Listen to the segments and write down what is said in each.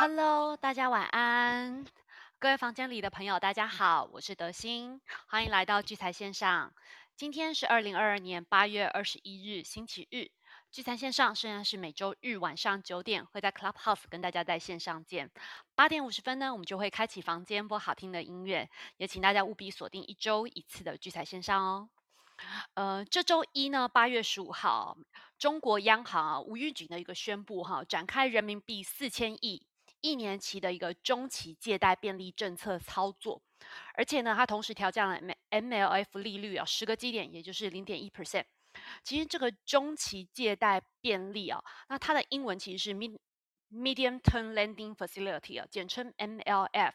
Hello，大家晚安。各位房间里的朋友，大家好，我是德心，欢迎来到聚财线上。今天是二零二二年八月二十一日，星期日。聚财线上虽然是每周日晚上九点会在 Clubhouse 跟大家在线上见，八点五十分呢，我们就会开启房间播好听的音乐，也请大家务必锁定一周一次的聚财线上哦。呃，这周一呢，八月十五号，中国央行啊吴玉景的一个宣布哈，展开人民币四千亿一年期的一个中期借贷便利政策操作，而且呢，它同时调降了 M L F 利率啊十个基点，也就是零点一 percent。其实这个中期借贷便利啊，那它的英文其实是 Medium Term Lending Facility 啊，简称 M L F。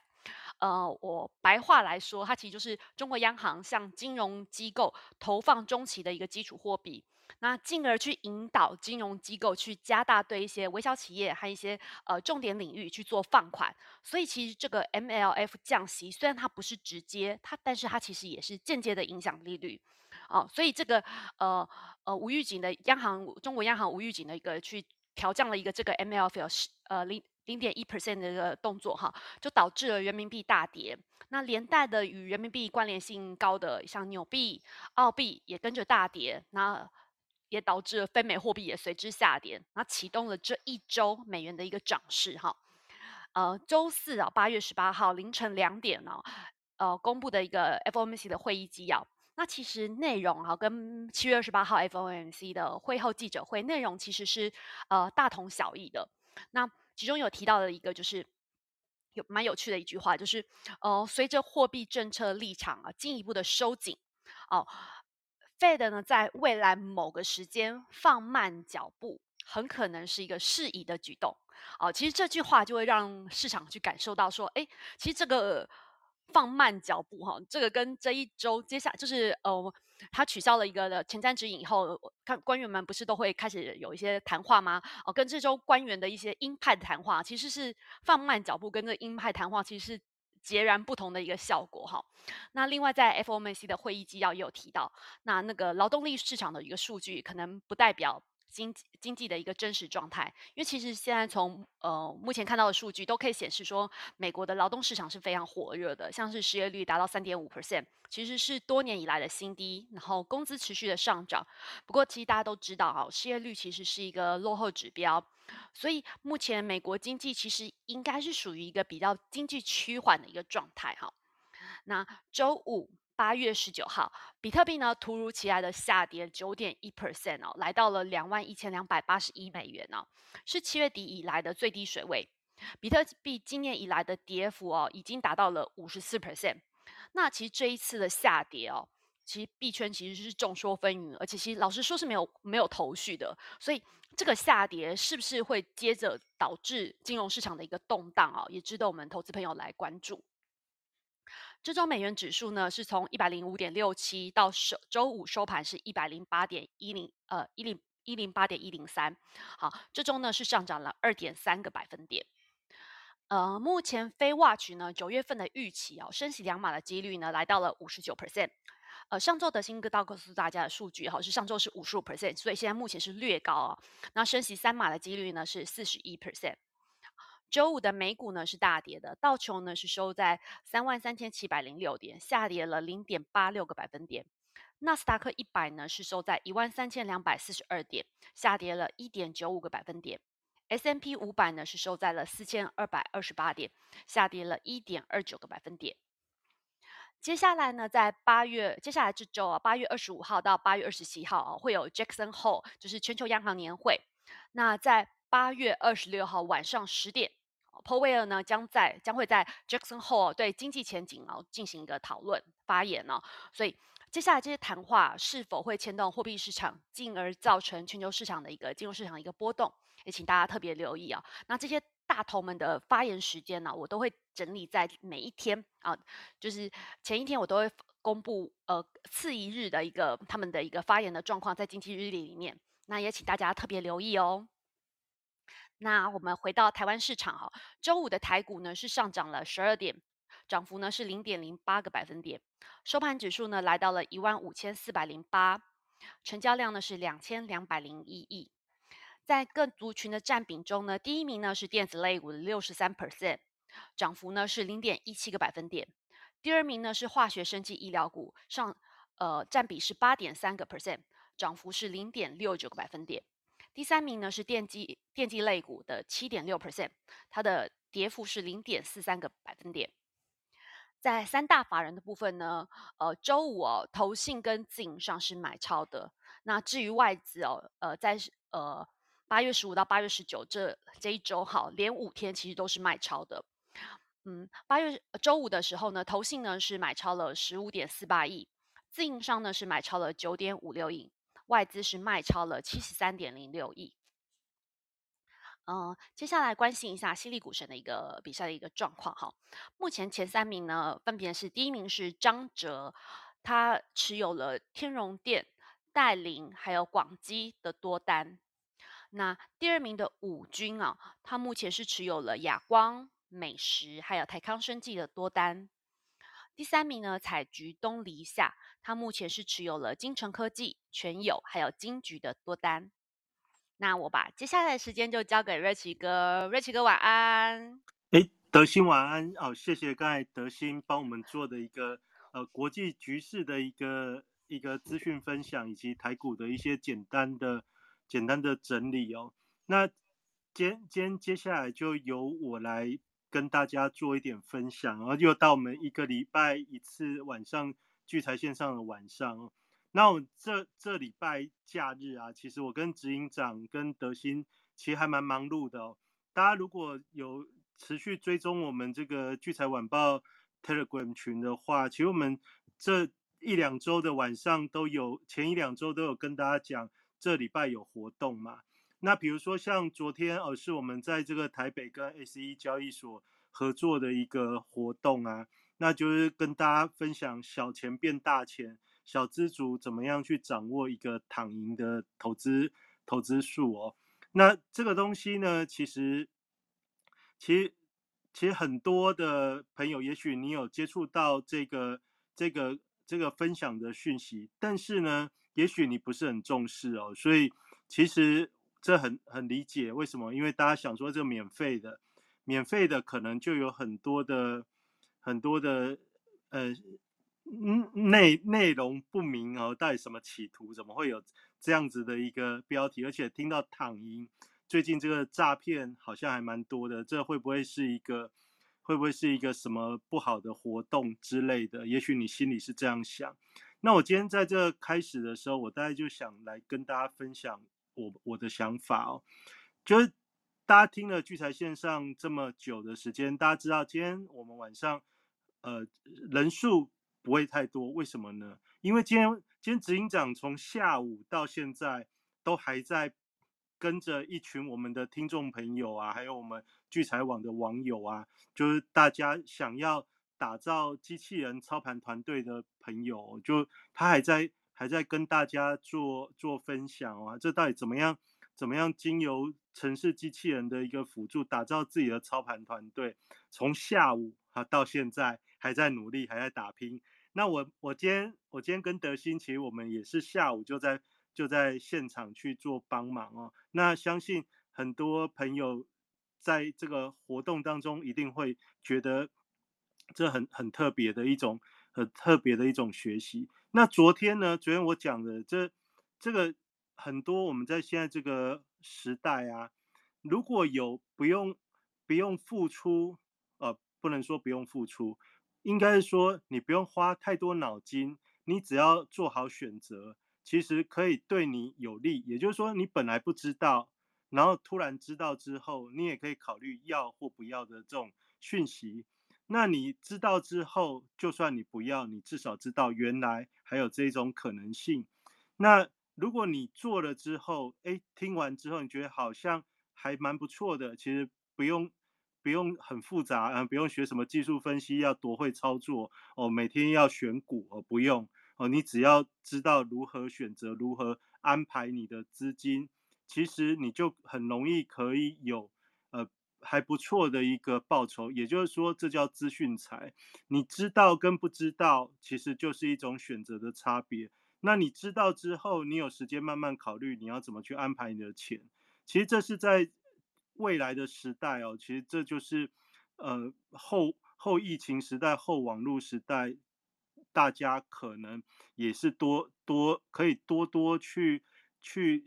呃，我白话来说，它其实就是中国央行向金融机构投放中期的一个基础货币，那进而去引导金融机构去加大对一些微小企业和一些呃重点领域去做放款。所以其实这个 MLF 降息，虽然它不是直接，它但是它其实也是间接的影响利率。哦，所以这个呃呃无预警的央行，中国央行无预警的一个去调降了一个这个 MLF 是呃零。零点一 percent 的一个动作哈，就导致了人民币大跌。那连带的与人民币关联性高的，像纽币、澳币也跟着大跌，那也导致了非美货币也随之下跌，那启动了这一周美元的一个涨势哈。呃，周四啊，八月十八号凌晨两点呢，呃，公布的一个 FOMC 的会议纪要。那其实内容哈，跟七月二十八号 FOMC 的会后记者会内容其实是呃大同小异的。那其中有提到的一个就是有蛮有趣的一句话，就是呃，随着货币政策立场啊进一步的收紧，哦，Fed 呢在未来某个时间放慢脚步，很可能是一个适宜的举动。哦，其实这句话就会让市场去感受到说，哎，其实这个。放慢脚步哈，这个跟这一周接下就是呃，他取消了一个的前瞻指引以后，看官员们不是都会开始有一些谈话吗？哦，跟这周官员的一些鹰派的谈话，其实是放慢脚步，跟这鹰派谈话其实是截然不同的一个效果哈。那另外在 FOMC 的会议纪要也有提到，那那个劳动力市场的一个数据可能不代表。经济经济的一个真实状态，因为其实现在从呃目前看到的数据都可以显示说，美国的劳动市场是非常火热的，像是失业率达到三点五 percent，其实是多年以来的新低，然后工资持续的上涨。不过其实大家都知道哈，失业率其实是一个落后指标，所以目前美国经济其实应该是属于一个比较经济趋缓的一个状态哈。那周五。八月十九号，比特币呢突如其来的下跌九点一 percent 哦，来到了两万一千两百八十一美元哦，是七月底以来的最低水位。比特币今年以来的跌幅哦，已经达到了五十四 percent。那其实这一次的下跌哦，其实币圈其实是众说纷纭，而且其实老实说是没有没有头绪的。所以这个下跌是不是会接着导致金融市场的一个动荡啊？也值得我们投资朋友来关注。这周美元指数呢，是从一百零五点六七到收周五收盘是一百零八点一零，呃，一零一零八点一零三。好，这周呢是上涨了二点三个百分点。呃，目前非 Watch 呢九月份的预期啊，升息两码的几率呢来到了五十九 percent。呃，上周的新哥道告诉大家的数据哈，是上周是五十五 percent，所以现在目前是略高啊。那升息三码的几率呢是四十一 percent。周五的美股呢是大跌的，道琼呢是收在三万三千七百零六点，下跌了零点八六个百分点。纳斯达克一百呢是收在一万三千两百四十二点，下跌了一点九五个百分点。S M P 五百呢是收在了四千二百二十八点，下跌了一点二九个百分点。接下来呢，在八月，接下来这周啊，八月二十五号到八月二十七号啊，会有 Jackson Hole，就是全球央行年会。那在八月二十六号晚上十点。Powell 呢将在将会在 Jackson Hole 对经济前景啊进行一个讨论发言呢，所以接下来这些谈话是否会牵动货币市场，进而造成全球市场的一个金融市场的一个波动，也请大家特别留意啊。那这些大头们的发言时间呢，我都会整理在每一天啊，就是前一天我都会公布呃次一日的一个他们的一个发言的状况在经济日历里面，那也请大家特别留意哦。那我们回到台湾市场哈，周五的台股呢是上涨了十二点，涨幅呢是零点零八个百分点，收盘指数呢来到了一万五千四百零八，成交量呢是两千两百零一亿。在各族群的占比中呢，第一名呢是电子类股的六十三 percent，涨幅呢是零点一七个百分点。第二名呢是化学生技医疗股，上呃占比是八点三个 percent，涨幅是零点六九个百分点。第三名呢是电机电机类股的七点六 percent，它的跌幅是零点四三个百分点。在三大法人的部分呢，呃，周五哦，投信跟自营上是买超的。那至于外资哦，呃，在呃八月十五到八月十九这这一周，好，连五天其实都是卖超的。嗯，八月周五的时候呢，投信呢是买超了十五点四八亿，自营商呢是买超了九点五六亿，外资是卖超了七十三点零六亿。嗯，接下来关心一下犀利股神的一个比赛的一个状况哈。目前前三名呢，分别是第一名是张哲，他持有了天荣电、戴琳还有广基的多单。那第二名的武军啊，他目前是持有了亚光、美食还有台康生技的多单。第三名呢，采菊东篱下，他目前是持有了金城科技、全友还有金菊的多单。那我把接下来的时间就交给瑞奇哥，瑞奇哥晚安。哎，德兴晚安哦，谢谢刚才德兴帮我们做的一个呃国际局势的一个一个资讯分享，以及台股的一些简单的简单的整理哦。那今今接下来就由我来跟大家做一点分享，然后又到我们一个礼拜一次晚上聚财线上的晚上。那我这这礼拜假日啊，其实我跟执行长跟德兴其实还蛮忙碌的哦。大家如果有持续追踪我们这个聚财晚报 Telegram 群的话，其实我们这一两周的晚上都有，前一两周都有跟大家讲这礼拜有活动嘛。那比如说像昨天哦，是我们在这个台北跟 S E 交易所合作的一个活动啊，那就是跟大家分享小钱变大钱。小资族怎么样去掌握一个躺赢的投资投资术哦？那这个东西呢，其实，其实，其实很多的朋友，也许你有接触到这个这个这个分享的讯息，但是呢，也许你不是很重视哦。所以其实这很很理解为什么，因为大家想说这免费的，免费的可能就有很多的很多的呃。嗯，内内容不明哦，到底什么企图？怎么会有这样子的一个标题？而且听到躺赢，最近这个诈骗好像还蛮多的，这会不会是一个会不会是一个什么不好的活动之类的？也许你心里是这样想。那我今天在这开始的时候，我大概就想来跟大家分享我我的想法哦，就是大家听了聚财线上这么久的时间，大家知道今天我们晚上呃人数。不会太多，为什么呢？因为今天今天执行长从下午到现在都还在跟着一群我们的听众朋友啊，还有我们聚财网的网友啊，就是大家想要打造机器人操盘团队的朋友，就他还在还在跟大家做做分享啊，这到底怎么样？怎么样经由城市机器人的一个辅助，打造自己的操盘团队？从下午啊到现在还在努力，还在打拼。那我我今天我今天跟德兴，其实我们也是下午就在就在现场去做帮忙哦。那相信很多朋友在这个活动当中一定会觉得这很很特别的一种很特别的一种学习。那昨天呢，昨天我讲的这这个很多我们在现在这个时代啊，如果有不用不用付出，呃，不能说不用付出。应该是说，你不用花太多脑筋，你只要做好选择，其实可以对你有利。也就是说，你本来不知道，然后突然知道之后，你也可以考虑要或不要的这种讯息。那你知道之后，就算你不要，你至少知道原来还有这种可能性。那如果你做了之后，哎，听完之后你觉得好像还蛮不错的，其实不用。不用很复杂啊，不用学什么技术分析，要多会操作哦。每天要选股哦，不用哦。你只要知道如何选择，如何安排你的资金，其实你就很容易可以有还不错的一个报酬。也就是说，这叫资讯财。你知道跟不知道，其实就是一种选择的差别。那你知道之后，你有时间慢慢考虑你要怎么去安排你的钱。其实这是在未来的时代哦，其实这就是呃后后疫情时代、后网络时代，大家可能也是多多可以多多去去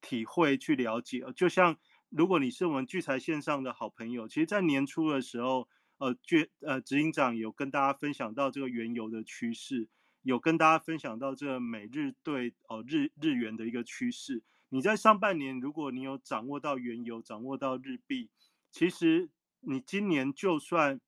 体会、去了解。就像如果你是我们聚财线上的好朋友，其实，在年初的时候，呃，聚呃执行长有跟大家分享到这个原油的趋势。有跟大家分享到这个美日对哦日日元的一个趋势。你在上半年，如果你有掌握到原油，掌握到日币，其实你今年就算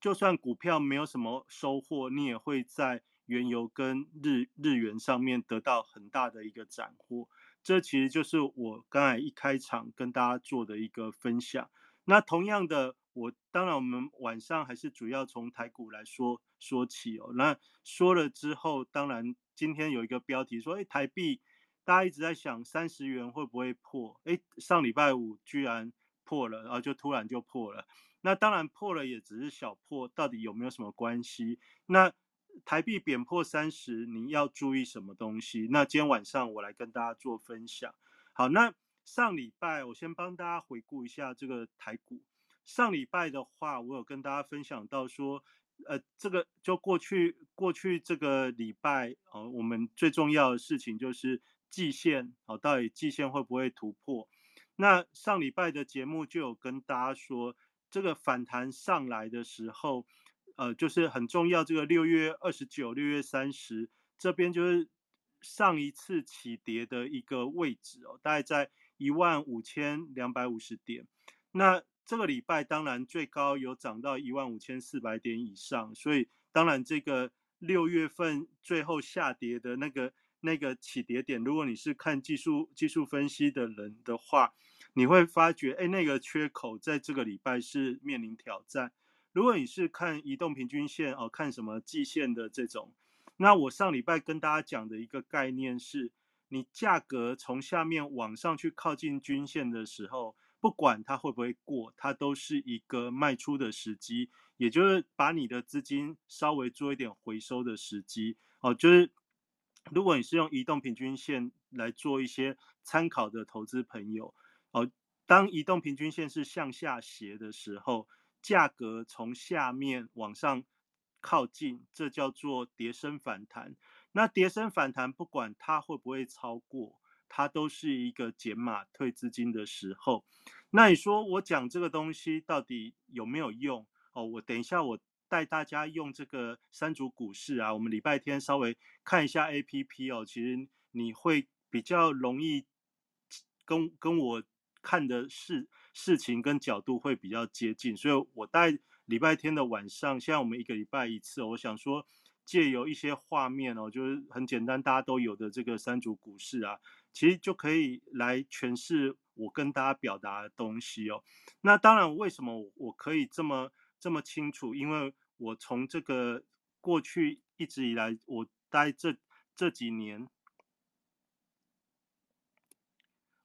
就算股票没有什么收获，你也会在原油跟日日元上面得到很大的一个斩获。这其实就是我刚才一开场跟大家做的一个分享。那同样的。我当然，我们晚上还是主要从台股来说说起哦。那说了之后，当然今天有一个标题说，哎，台币，大家一直在想三十元会不会破？哎，上礼拜五居然破了，然后就突然就破了。那当然破了也只是小破，到底有没有什么关系？那台币贬破三十，你要注意什么东西？那今天晚上我来跟大家做分享。好，那上礼拜我先帮大家回顾一下这个台股。上礼拜的话，我有跟大家分享到说，呃，这个就过去过去这个礼拜哦，我们最重要的事情就是季线哦，到底季线会不会突破？那上礼拜的节目就有跟大家说，这个反弹上来的时候，呃，就是很重要，这个六月二十九、六月三十这边就是上一次起跌的一个位置哦，大概在一万五千两百五十点，那。这个礼拜当然最高有涨到一万五千四百点以上，所以当然这个六月份最后下跌的那个那个起跌点，如果你是看技术技术分析的人的话，你会发觉，哎，那个缺口在这个礼拜是面临挑战。如果你是看移动平均线哦，看什么季线的这种，那我上礼拜跟大家讲的一个概念是，你价格从下面往上去靠近均线的时候。不管它会不会过，它都是一个卖出的时机，也就是把你的资金稍微做一点回收的时机。哦，就是如果你是用移动平均线来做一些参考的投资朋友，哦，当移动平均线是向下斜的时候，价格从下面往上靠近，这叫做跌升反弹。那跌升反弹，不管它会不会超过。它都是一个减码退资金的时候，那你说我讲这个东西到底有没有用？哦，我等一下我带大家用这个三组股市啊，我们礼拜天稍微看一下 A P P 哦，其实你会比较容易跟跟我看的是事情跟角度会比较接近，所以我带礼拜天的晚上，现在我们一个礼拜一次，我想说借由一些画面哦，就是很简单大家都有的这个三组股市啊。其实就可以来诠释我跟大家表达的东西哦。那当然，为什么我可以这么这么清楚？因为我从这个过去一直以来，我待这这几年，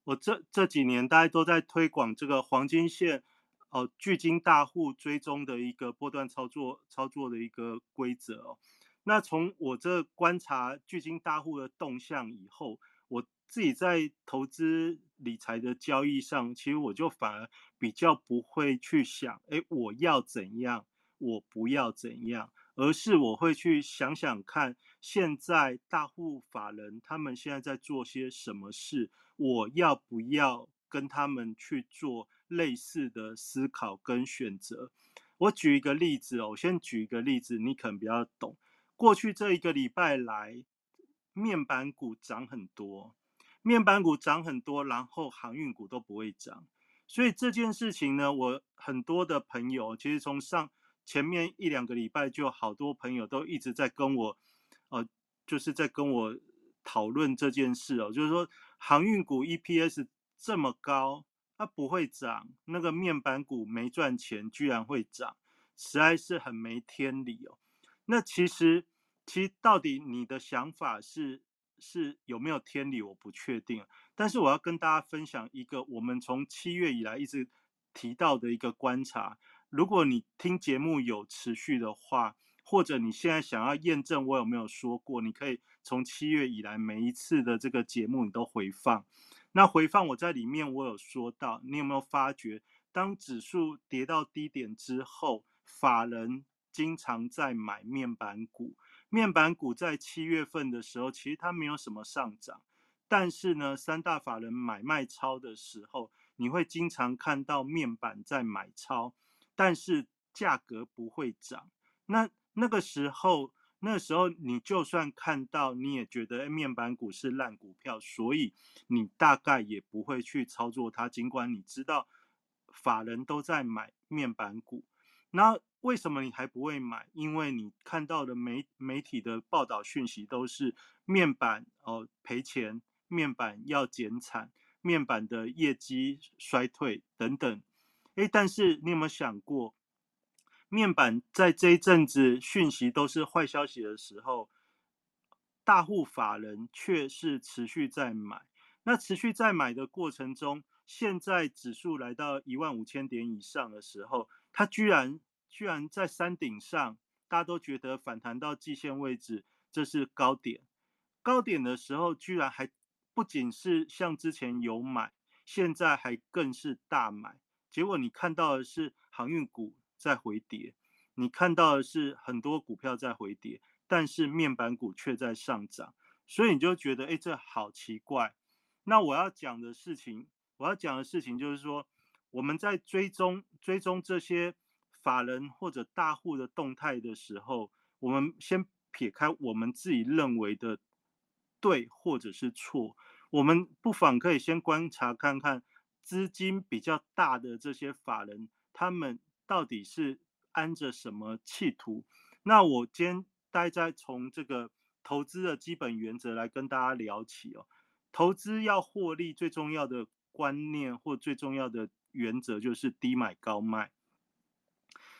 我这这几年大家都在推广这个黄金线哦，巨金大户追踪的一个波段操作操作的一个规则哦。那从我这观察巨金大户的动向以后，我。自己在投资理财的交易上，其实我就反而比较不会去想，哎，我要怎样，我不要怎样，而是我会去想想看，现在大户法人他们现在在做些什么事，我要不要跟他们去做类似的思考跟选择？我举一个例子哦，我先举一个例子，你可能比较懂。过去这一个礼拜来，面板股涨很多。面板股涨很多，然后航运股都不会涨，所以这件事情呢，我很多的朋友其实从上前面一两个礼拜就好多朋友都一直在跟我，就是在跟我讨论这件事哦，就是说航运股 EPS 这么高，它不会涨，那个面板股没赚钱居然会涨，实在是很没天理哦。那其实，其实到底你的想法是？是有没有天理，我不确定。但是我要跟大家分享一个我们从七月以来一直提到的一个观察。如果你听节目有持续的话，或者你现在想要验证我有没有说过，你可以从七月以来每一次的这个节目你都回放。那回放我在里面我有说到，你有没有发觉，当指数跌到低点之后，法人经常在买面板股。面板股在七月份的时候，其实它没有什么上涨，但是呢，三大法人买卖超的时候，你会经常看到面板在买超，但是价格不会涨。那那个时候，那时候你就算看到，你也觉得面板股是烂股票，所以你大概也不会去操作它。尽管你知道法人都在买面板股，那。为什么你还不会买？因为你看到的媒媒体的报道讯息都是面板哦赔钱，面板要减产，面板的业绩衰退等等。诶，但是你有没有想过，面板在这一阵子讯息都是坏消息的时候，大户法人却是持续在买。那持续在买的过程中，现在指数来到一万五千点以上的时候，它居然。居然在山顶上，大家都觉得反弹到季线位置，这是高点。高点的时候，居然还不仅是像之前有买，现在还更是大买。结果你看到的是航运股在回跌，你看到的是很多股票在回跌，但是面板股却在上涨。所以你就觉得，哎，这好奇怪。那我要讲的事情，我要讲的事情就是说，我们在追踪追踪这些。法人或者大户的动态的时候，我们先撇开我们自己认为的对或者是错，我们不妨可以先观察看看资金比较大的这些法人，他们到底是安着什么企图？那我今天待在从这个投资的基本原则来跟大家聊起哦。投资要获利，最重要的观念或最重要的原则就是低买高卖。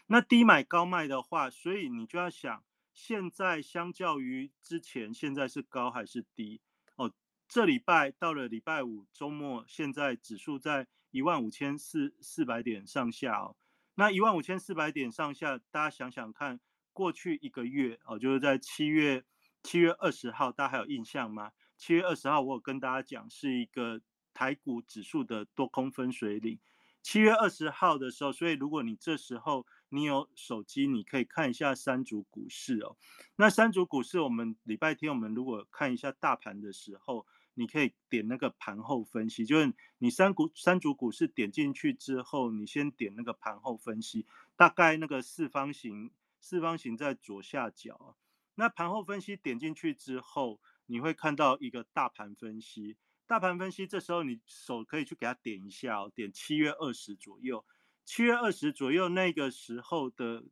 那低买高卖的话，所以你就要想，现在相较于之前，现在是高还是低？哦，这礼拜到了礼拜五周末，现在指数在一万五千四四百点上下哦。那一万五千四百点上下，大家想想看，过去一个月哦，就是在七月七月二十号，大家还有印象吗？七月二十号我有跟大家讲，是一个台股指数的多空分水岭。七月二十号的时候，所以如果你这时候你有手机，你可以看一下三组股市哦。那三组股市，我们礼拜天我们如果看一下大盘的时候，你可以点那个盘后分析，就是你三股三组股市点进去之后，你先点那个盘后分析，大概那个四方形，四方形在左下角。那盘后分析点进去之后，你会看到一个大盘分析。大盘分析，这时候你手可以去给它点一下哦，点七月二十左右，七月二十左右那个时候的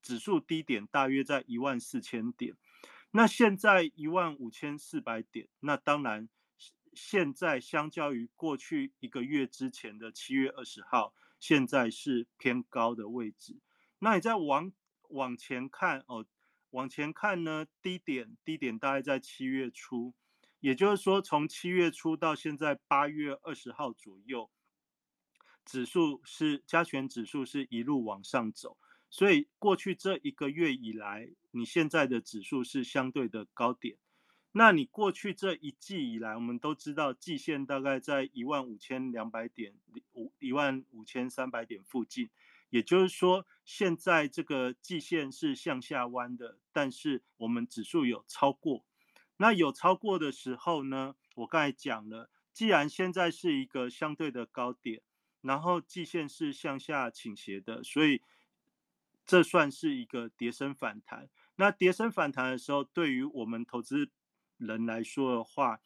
指数低点大约在一万四千点，那现在一万五千四百点，那当然现在相较于过去一个月之前的七月二十号，现在是偏高的位置。那你再往往前看哦，往前看呢，低点低点大概在七月初。也就是说，从七月初到现在八月二十号左右，指数是加权指数是一路往上走，所以过去这一个月以来，你现在的指数是相对的高点。那你过去这一季以来，我们都知道季线大概在一万五千两百点五一万五千三百点附近，也就是说，现在这个季线是向下弯的，但是我们指数有超过。那有超过的时候呢？我刚才讲了，既然现在是一个相对的高点，然后季线是向下倾斜的，所以这算是一个跌升反弹。那跌升反弹的时候，对于我们投资人来说的话，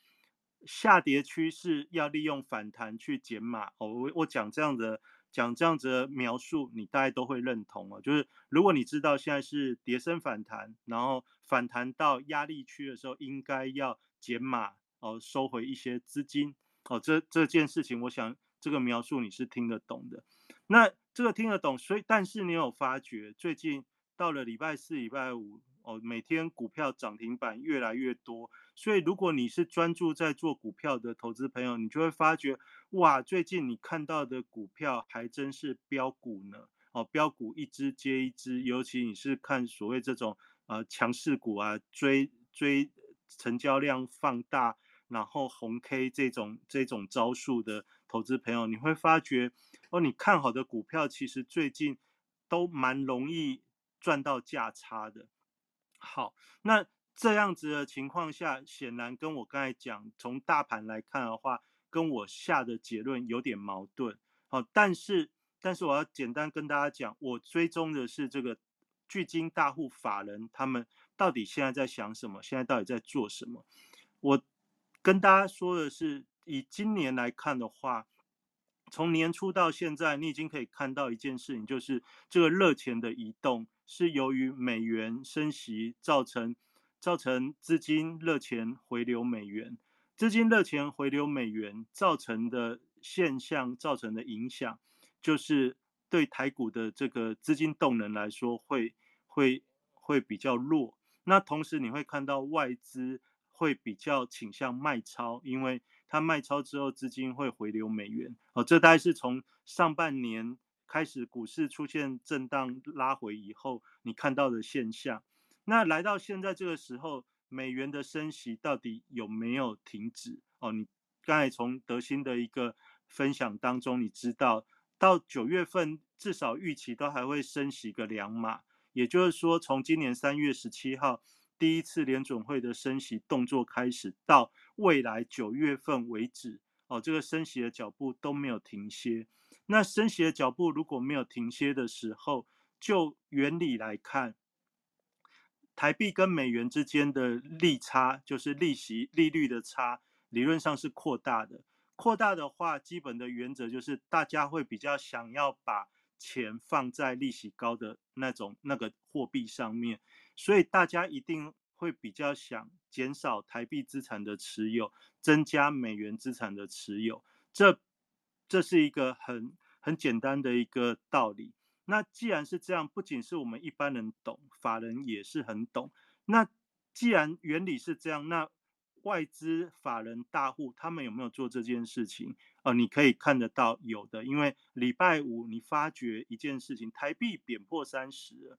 下跌趋势要利用反弹去减码。哦，我我讲这样的。讲这样子的描述，你大概都会认同哦。就是如果你知道现在是跌升反弹，然后反弹到压力区的时候，应该要减码哦，收回一些资金哦。这这件事情，我想这个描述你是听得懂的。那这个听得懂，所以但是你有发觉，最近到了礼拜四、礼拜五。哦，每天股票涨停板越来越多，所以如果你是专注在做股票的投资朋友，你就会发觉，哇，最近你看到的股票还真是标股呢。哦，标股一只接一只，尤其你是看所谓这种呃强势股啊，追追成交量放大，然后红 K 这种这种招数的投资朋友，你会发觉哦，你看好的股票其实最近都蛮容易赚到价差的。好，那这样子的情况下，显然跟我刚才讲，从大盘来看的话，跟我下的结论有点矛盾。好，但是但是我要简单跟大家讲，我追踪的是这个巨金大户法人，他们到底现在在想什么？现在到底在做什么？我跟大家说的是，以今年来看的话，从年初到现在，你已经可以看到一件事情，就是这个热钱的移动是由于美元升息造成造成资金热钱回流美元，资金热钱回流美元造成的。现象造成的影响，就是对台股的这个资金动能来说，会会会比较弱。那同时你会看到外资会比较倾向卖超，因为它卖超之后，资金会回流美元。哦，这大概是从上半年开始股市出现震荡拉回以后，你看到的现象。那来到现在这个时候，美元的升息到底有没有停止？哦，你刚才从德兴的一个。分享当中，你知道到九月份至少预期都还会升息个两码，也就是说，从今年三月十七号第一次联准会的升息动作开始，到未来九月份为止，哦，这个升息的脚步都没有停歇。那升息的脚步如果没有停歇的时候，就原理来看，台币跟美元之间的利差，就是利息利率的差，理论上是扩大的。扩大的话，基本的原则就是大家会比较想要把钱放在利息高的那种那个货币上面，所以大家一定会比较想减少台币资产的持有，增加美元资产的持有。这这是一个很很简单的一个道理。那既然是这样，不仅是我们一般人懂，法人也是很懂。那既然原理是这样，那外资法人大户他们有没有做这件事情？哦，你可以看得到有的，因为礼拜五你发觉一件事情，台币贬破三十。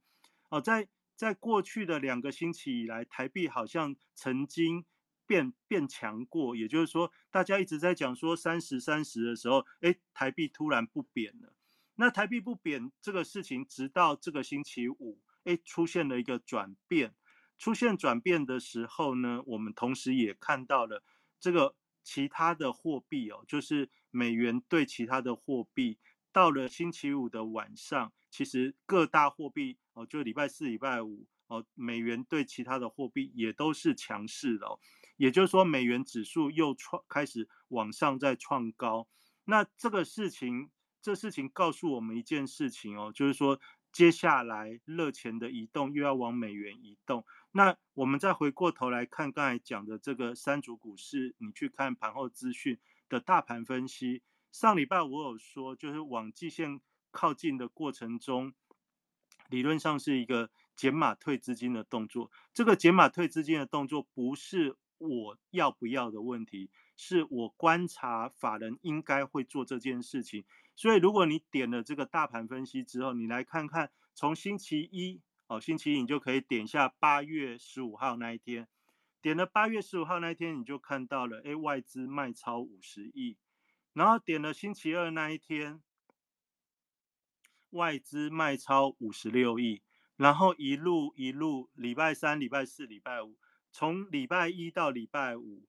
哦，在在过去的两个星期以来，台币好像曾经变变强过，也就是说，大家一直在讲说三十三十的时候，哎，台币突然不贬了。那台币不贬这个事情，直到这个星期五，哎，出现了一个转变。出现转变的时候呢，我们同时也看到了这个其他的货币哦，就是美元对其他的货币，到了星期五的晚上，其实各大货币哦，就礼拜四、礼拜五哦，美元对其他的货币也都是强势的，也就是说，美元指数又创开始往上在创高。那这个事情，这事情告诉我们一件事情哦，就是说接下来热钱的移动又要往美元移动。那我们再回过头来看刚才讲的这个三组股市，你去看盘后资讯的大盘分析。上礼拜我有说，就是往季线靠近的过程中，理论上是一个减码退资金的动作。这个减码退资金的动作不是我要不要的问题，是我观察法人应该会做这件事情。所以如果你点了这个大盘分析之后，你来看看从星期一。哦，星期一你就可以点下八月十五号那一天，点了八月十五号那一天，你就看到了，哎，外资卖超五十亿，然后点了星期二那一天，外资卖超五十六亿，然后一路一路，礼拜三、礼拜四、礼拜五，从礼拜一到礼拜五，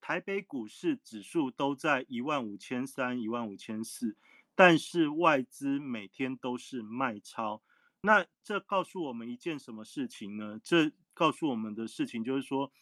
台北股市指数都在一万五千三、一万五千四，但是外资每天都是卖超。那这告诉我们一件什么事情呢？这告诉我们的事情就是说，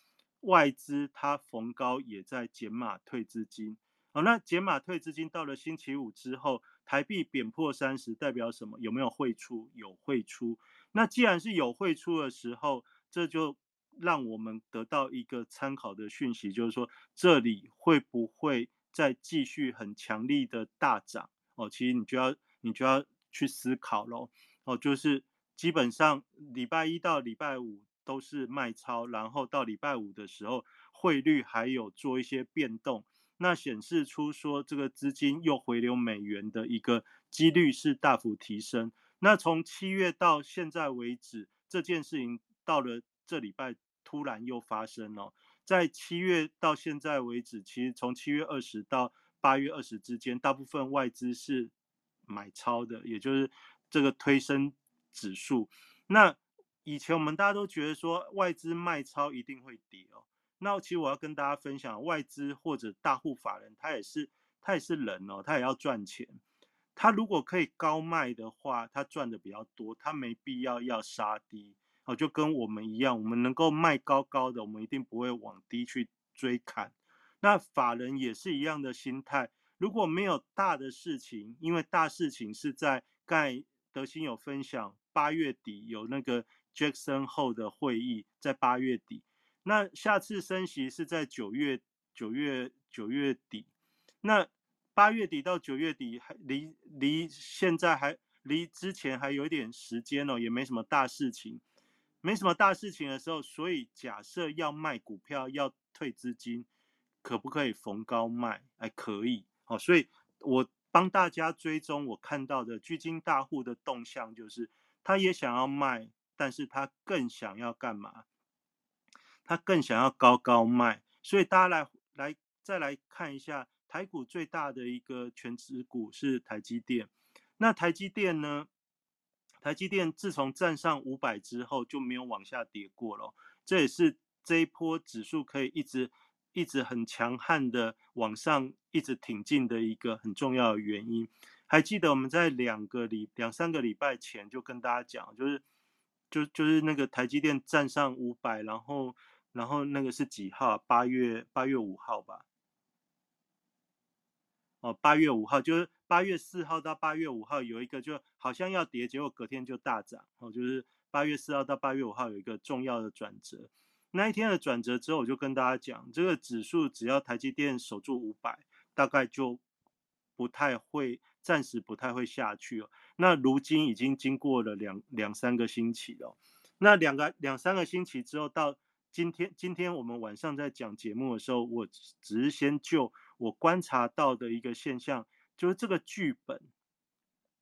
外资它逢高也在减码退资金。好，那减码退资金到了星期五之后，台币贬破三十，代表什么？有没有汇出？有汇出。那既然是有汇出的时候，这就让我们得到一个参考的讯息，就是说这里会不会再继续很强力的大涨？哦，其实你就要你就要去思考喽。哦，就是基本上礼拜一到礼拜五都是卖超，然后到礼拜五的时候汇率还有做一些变动，那显示出说这个资金又回流美元的一个几率是大幅提升。那从七月到现在为止，这件事情到了这礼拜突然又发生了，在七月到现在为止，其实从七月二十到八月二十之间，大部分外资是买超的，也就是这个推升指数。那以前我们大家都觉得说外资卖超一定会跌哦。那其实我要跟大家分享，外资或者大户法人，他也是他也是人哦，他也要赚钱。他如果可以高卖的话，他赚的比较多，他没必要要杀低哦，就跟我们一样，我们能够卖高高的，我们一定不会往低去追砍。那法人也是一样的心态，如果没有大的事情，因为大事情是在盖德兴有分享，八月底有那个 Jackson 后的会议，在八月底，那下次升息是在九月九月九月底，那。八月底到九月底，还离离现在还离之前还有一点时间哦，也没什么大事情，没什么大事情的时候，所以假设要卖股票要退资金，可不可以逢高卖？哎，可以哦。所以我帮大家追踪我看到的巨金大户的动向，就是他也想要卖，但是他更想要干嘛？他更想要高高卖。所以大家来来再来看一下。台股最大的一个全值股是台积电，那台积电呢？台积电自从站上五百之后就没有往下跌过了，这也是这一波指数可以一直一直很强悍的往上一直挺进的一个很重要的原因。还记得我们在两个礼两三个礼拜前就跟大家讲，就是就就是那个台积电站上五百，然后然后那个是几号？八月八月五号吧。哦，八月五号就是八月四号到八月五号有一个，就好像要跌，结果隔天就大涨。哦，就是八月四号到八月五号有一个重要的转折。那一天的转折之后，我就跟大家讲，这个指数只要台积电守住五百，大概就不太会，暂时不太会下去哦。那如今已经经过了两两三个星期了，那两个两三个星期之后，到今天，今天我们晚上在讲节目的时候，我只是先就。我观察到的一个现象，就是这个剧本，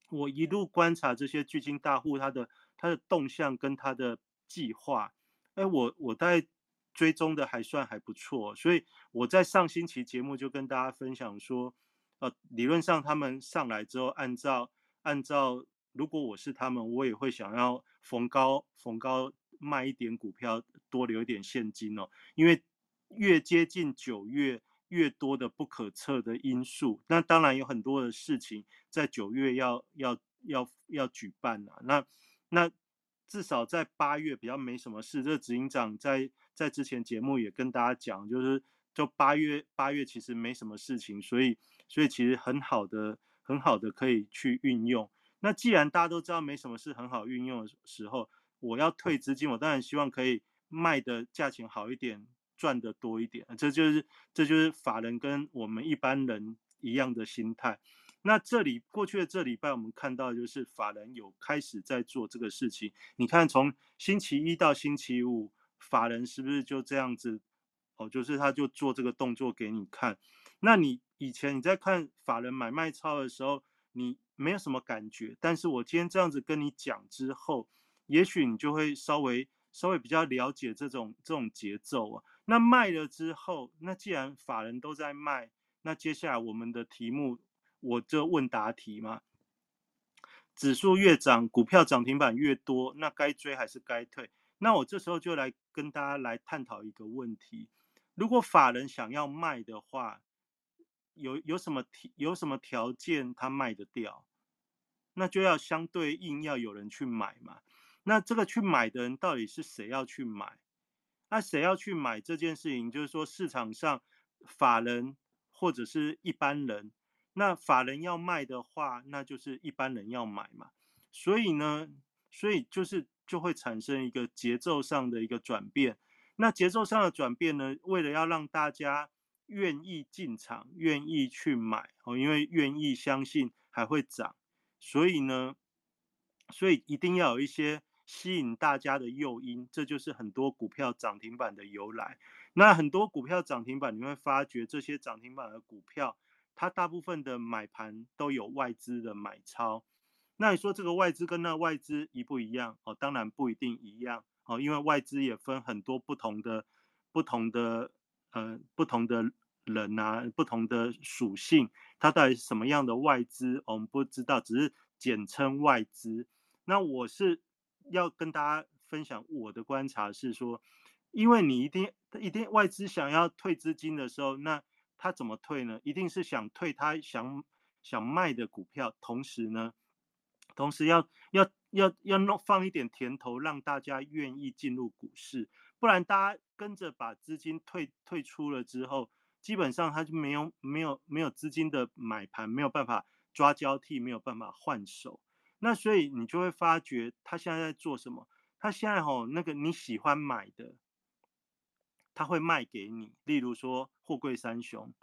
我一路观察这些巨金大户他的他的动向跟他的计划，哎，我我在追踪的还算还不错，所以我在上星期节目就跟大家分享说，呃，理论上他们上来之后，按照按照如果我是他们，我也会想要逢高逢高卖一点股票，多留一点现金哦，因为越接近九月。越多的不可测的因素，那当然有很多的事情在九月要要要要举办啊。那那至少在八月比较没什么事。这执行长在在之前节目也跟大家讲，就是就八月八月其实没什么事情，所以所以其实很好的很好的可以去运用。那既然大家都知道没什么事很好运用的时候，我要退资金，我当然希望可以卖的价钱好一点。赚的多一点，这就是这就是法人跟我们一般人一样的心态。那这里过去的这礼拜，我们看到就是法人有开始在做这个事情。你看，从星期一到星期五，法人是不是就这样子？哦，就是他就做这个动作给你看。那你以前你在看法人买卖超的时候，你没有什么感觉。但是我今天这样子跟你讲之后，也许你就会稍微稍微比较了解这种这种节奏啊。那卖了之后，那既然法人都在卖，那接下来我们的题目，我就问答题嘛，指数越涨，股票涨停板越多，那该追还是该退？那我这时候就来跟大家来探讨一个问题：如果法人想要卖的话，有有什么条有什么条件他卖得掉？那就要相对应要有人去买嘛。那这个去买的人到底是谁要去买？那谁要去买这件事情？就是说市场上法人或者是一般人，那法人要卖的话，那就是一般人要买嘛。所以呢，所以就是就会产生一个节奏上的一个转变。那节奏上的转变呢，为了要让大家愿意进场、愿意去买哦，因为愿意相信还会涨，所以呢，所以一定要有一些。吸引大家的诱因，这就是很多股票涨停板的由来。那很多股票涨停板，你会发觉这些涨停板的股票，它大部分的买盘都有外资的买超。那你说这个外资跟那外资一不一样？哦，当然不一定一样哦，因为外资也分很多不同的不同的呃不同的人啊，不同的属性，它到底是什么样的外资，我们不知道，只是简称外资。那我是要跟大家分享我的观察是说，因为你一定一定外资想要退资金的时候，那他怎么退呢？一定是想退他想想卖的股票，同时呢，同时要要要要弄放一点甜头，让大家愿意进入股市，不然大家跟着把资金退退出了之后，基本上他就没有没有没有资金的买盘，没有办法抓交替，没有办法换手。那所以你就会发觉他现在在做什么？他现在吼那个你喜欢买的，他会卖给你。例如说货柜三雄，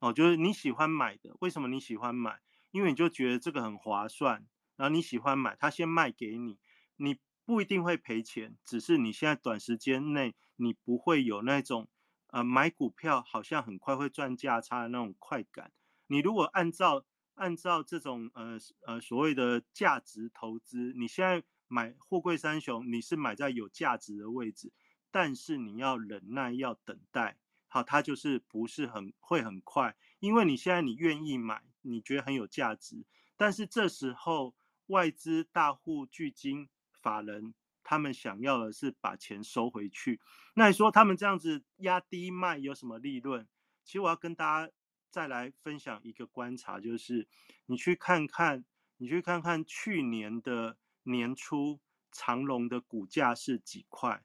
哦，就是你喜欢买的。为什么你喜欢买？因为你就觉得这个很划算，然后你喜欢买，他先卖给你，你不一定会赔钱，只是你现在短时间内你不会有那种呃买股票好像很快会赚价差的那种快感。你如果按照按照这种呃呃所谓的价值投资，你现在买货柜三雄，你是买在有价值的位置，但是你要忍耐，要等待，好，它就是不是很会很快，因为你现在你愿意买，你觉得很有价值，但是这时候外资大户巨金法人他们想要的是把钱收回去，那你说他们这样子压低卖有什么利润？其实我要跟大家。再来分享一个观察，就是你去看看，你去看看去年的年初长隆的股价是几块？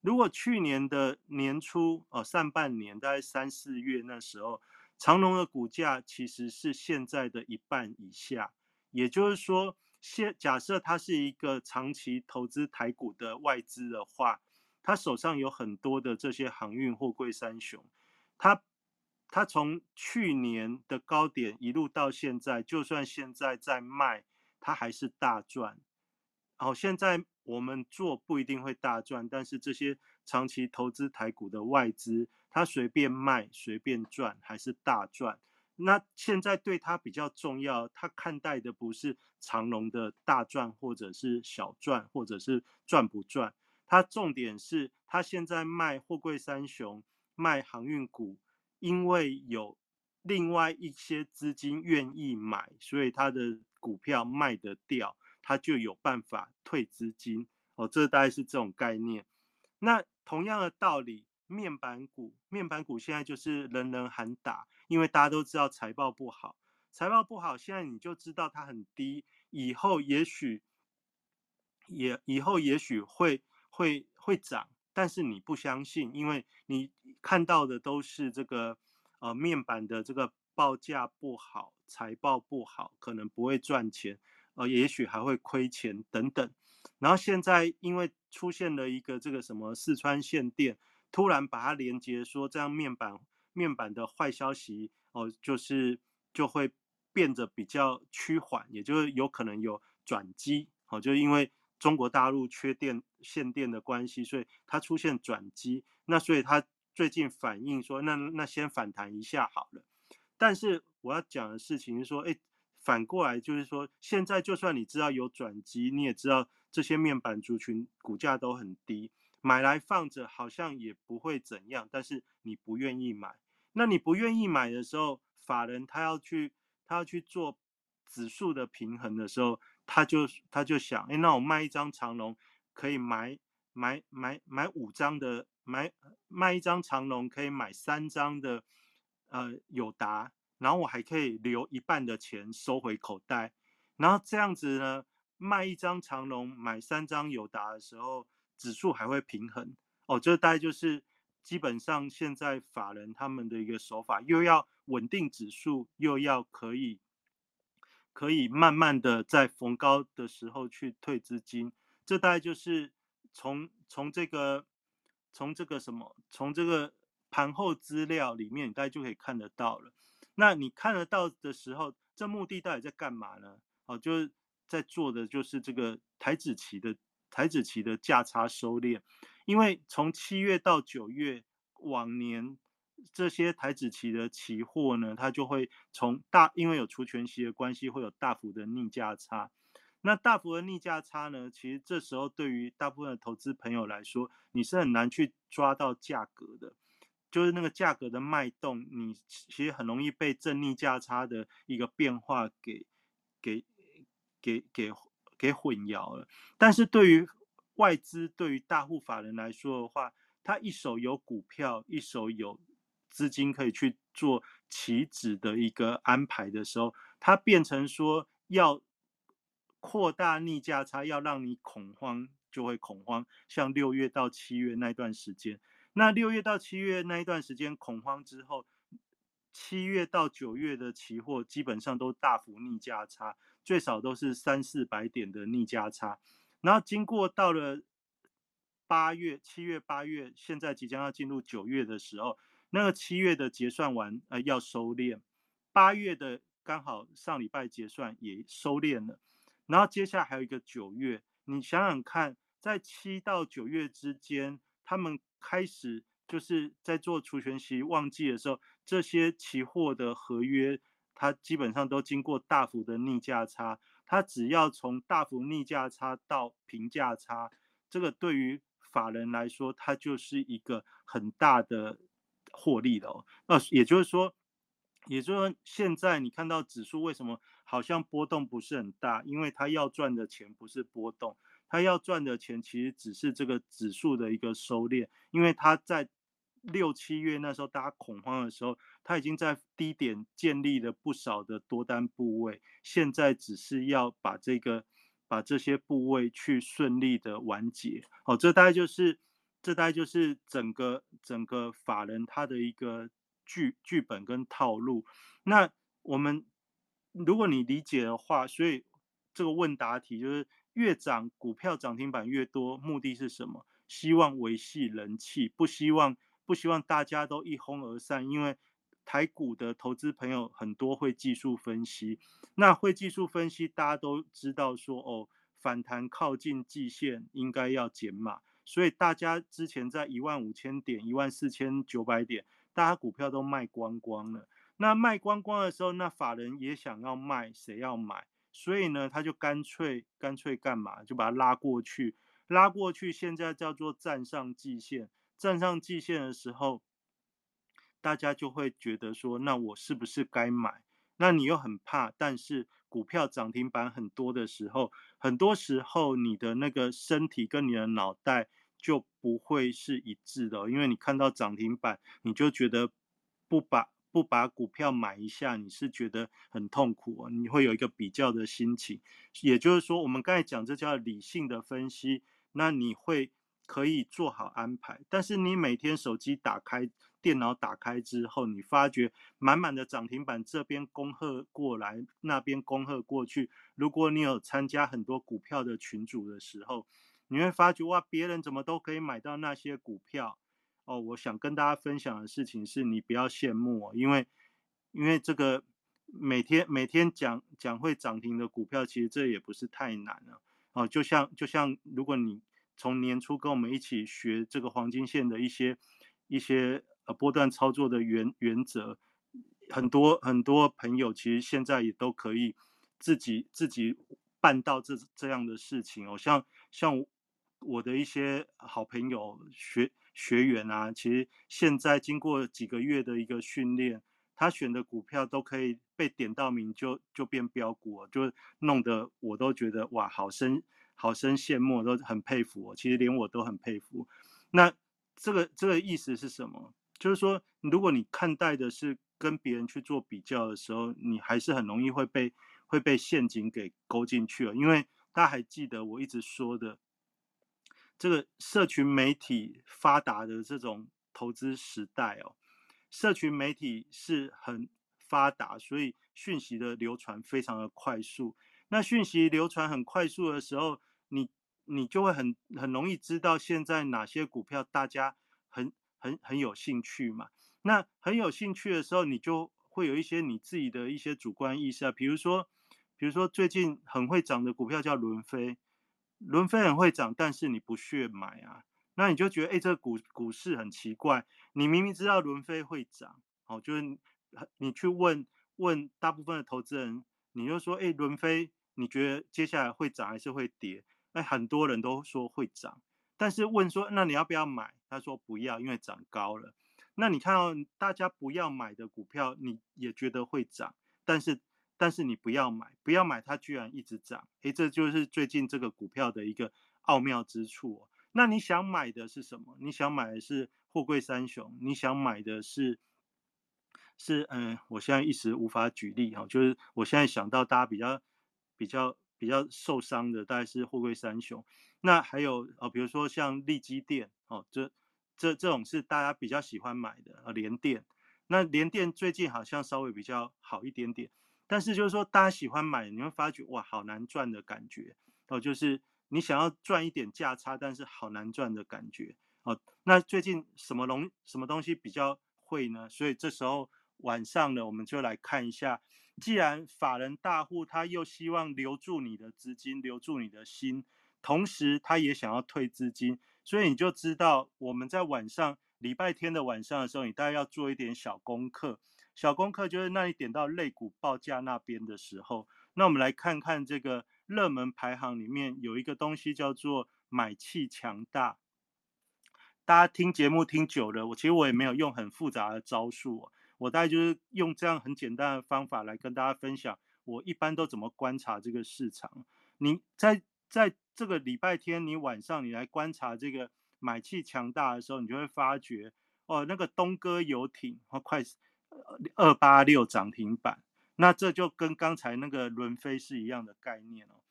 如果去年的年初哦，上半年大概三四月那时候，长隆的股价其实是现在的一半以下。也就是说，现假设他是一个长期投资台股的外资的话，他手上有很多的这些航运货柜三雄，他。他从去年的高点一路到现在，就算现在在卖，他还是大赚。好，现在我们做不一定会大赚，但是这些长期投资台股的外资，他随便卖随便赚，还是大赚。那现在对他比较重要，他看待的不是长隆的大赚，或者是小赚，或者是赚不赚。他重点是他现在卖货柜三雄，卖航运股。因为有另外一些资金愿意买，所以他的股票卖得掉，他就有办法退资金。哦，这大概是这种概念。那同样的道理，面板股，面板股现在就是人人喊打，因为大家都知道财报不好，财报不好，现在你就知道它很低，以后也许也以后也许会会会涨。但是你不相信，因为你看到的都是这个呃面板的这个报价不好，财报不好，可能不会赚钱，呃，也许还会亏钱等等。然后现在因为出现了一个这个什么四川限电，突然把它连接说这样面板面板的坏消息哦，就是就会变得比较趋缓，也就是有可能有转机哦，就因为。中国大陆缺电限电的关系，所以它出现转机。那所以它最近反映说，那那先反弹一下好了。但是我要讲的事情是说，哎，反过来就是说，现在就算你知道有转机，你也知道这些面板族群股价都很低，买来放着好像也不会怎样。但是你不愿意买，那你不愿意买的时候，法人他要去他要去做指数的平衡的时候。他就他就想，哎，那我卖一张长龙，可以买买买买五张的，买卖一张长龙可以买三张的，呃，友达，然后我还可以留一半的钱收回口袋，然后这样子呢，卖一张长龙买三张友达的时候，指数还会平衡哦。这大概就是基本上现在法人他们的一个手法，又要稳定指数，又要可以。可以慢慢的在逢高的时候去退资金，这大概就是从从这个从这个什么从这个盘后资料里面，大家就可以看得到了。那你看得到的时候，这目的到底在干嘛呢？哦，就是在做的就是这个台子期的台子期的价差收敛，因为从七月到九月往年。这些台子期的期货呢，它就会从大，因为有除权息的关系，会有大幅的逆价差。那大幅的逆价差呢，其实这时候对于大部分的投资朋友来说，你是很难去抓到价格的，就是那个价格的脉动，你其实很容易被正逆价差的一个变化给给给给给混淆了。但是对于外资对于大户法人来说的话，他一手有股票，一手有资金可以去做期指的一个安排的时候，它变成说要扩大逆价差，要让你恐慌就会恐慌。像六月到七月那段时间，那六月到七月那一段时间恐慌之后，七月到九月的期货基本上都大幅逆价差，最少都是三四百点的逆价差。然后经过到了八月、七月、八月，现在即将要进入九月的时候，那个七月的结算完，呃，要收敛；八月的刚好上礼拜结算也收敛了。然后接下来还有一个九月，你想想看，在七到九月之间，他们开始就是在做除权息旺季的时候，这些期货的合约，它基本上都经过大幅的逆价差。它只要从大幅逆价差到平价差，这个对于法人来说，它就是一个很大的获利了哦。那也就是说，也就是说，现在你看到指数为什么好像波动不是很大？因为它要赚的钱不是波动，它要赚的钱其实只是这个指数的一个收敛，因为它在。六七月那时候，大家恐慌的时候，它已经在低点建立了不少的多单部位，现在只是要把这个把这些部位去顺利的完结。好，这大概就是这大概就是整个整个法人他的一个剧剧本跟套路。那我们如果你理解的话，所以这个问答题就是越涨股票涨停板越多，目的是什么？希望维系人气，不希望。不希望大家都一哄而散，因为台股的投资朋友很多会技术分析，那会技术分析，大家都知道说哦，反弹靠近季线应该要减码，所以大家之前在一万五千点、一万四千九百点，大家股票都卖光光了。那卖光光的时候，那法人也想要卖，谁要买？所以呢，他就干脆干脆干嘛？就把它拉过去，拉过去，现在叫做站上季线。站上季线的时候，大家就会觉得说，那我是不是该买？那你又很怕，但是股票涨停板很多的时候，很多时候你的那个身体跟你的脑袋就不会是一致的，因为你看到涨停板，你就觉得不把不把股票买一下，你是觉得很痛苦，你会有一个比较的心情。也就是说，我们刚才讲这叫理性的分析，那你会。可以做好安排，但是你每天手机打开、电脑打开之后，你发觉满满的涨停板，这边恭贺过来，那边恭贺过去。如果你有参加很多股票的群组的时候，你会发觉哇，别人怎么都可以买到那些股票哦。我想跟大家分享的事情是，你不要羡慕哦，因为因为这个每天每天讲讲会涨停的股票，其实这也不是太难了哦。就像就像如果你。从年初跟我们一起学这个黄金线的一些一些呃波段操作的原原则，很多很多朋友其实现在也都可以自己自己办到这这样的事情哦。像像我的一些好朋友学学员啊，其实现在经过几个月的一个训练，他选的股票都可以被点到名就就变标股，就弄得我都觉得哇，好深。好生羡慕，都很佩服我。其实连我都很佩服。那这个这个意思是什么？就是说，如果你看待的是跟别人去做比较的时候，你还是很容易会被会被陷阱给勾进去了。因为大家还记得我一直说的，这个社群媒体发达的这种投资时代哦，社群媒体是很发达，所以讯息的流传非常的快速。那讯息流传很快速的时候，你你就会很很容易知道现在哪些股票大家很很很有兴趣嘛。那很有兴趣的时候，你就会有一些你自己的一些主观意识啊，比如说比如说最近很会涨的股票叫伦飞，伦飞很会涨，但是你不屑买啊，那你就觉得哎，这个股股市很奇怪，你明明知道伦飞会涨，哦，就是你去问问大部分的投资人。你就说，哎，伦飞你觉得接下来会涨还是会跌？哎，很多人都说会涨，但是问说那你要不要买？他说不要，因为涨高了。那你看到大家不要买的股票，你也觉得会涨，但是但是你不要买，不要买它居然一直涨，诶，这就是最近这个股票的一个奥妙之处。那你想买的是什么？你想买的是货柜三雄？你想买的是是嗯，我现在一时无法举例哈，就是我现在想到大家比较比较比较受伤的，大概是货柜三雄。那还有啊，比如说像利基电哦，这。这这种是大家比较喜欢买的呃，联电。那联电最近好像稍微比较好一点点，但是就是说大家喜欢买，你会发觉哇，好难赚的感觉哦，就是你想要赚一点价差，但是好难赚的感觉哦。那最近什么龙什么东西比较会呢？所以这时候晚上呢，我们就来看一下，既然法人大户他又希望留住你的资金，留住你的心，同时他也想要退资金。所以你就知道，我们在晚上礼拜天的晚上的时候，你大概要做一点小功课。小功课就是那你点到类股报价那边的时候，那我们来看看这个热门排行里面有一个东西叫做买气强大。大家听节目听久了，我其实我也没有用很复杂的招数，我大概就是用这样很简单的方法来跟大家分享，我一般都怎么观察这个市场。你在在。这个礼拜天，你晚上你来观察这个买气强大的时候，你就会发觉哦，那个东哥游艇和快二八六涨停板，那这就跟刚才那个伦飞是一样的概念哦。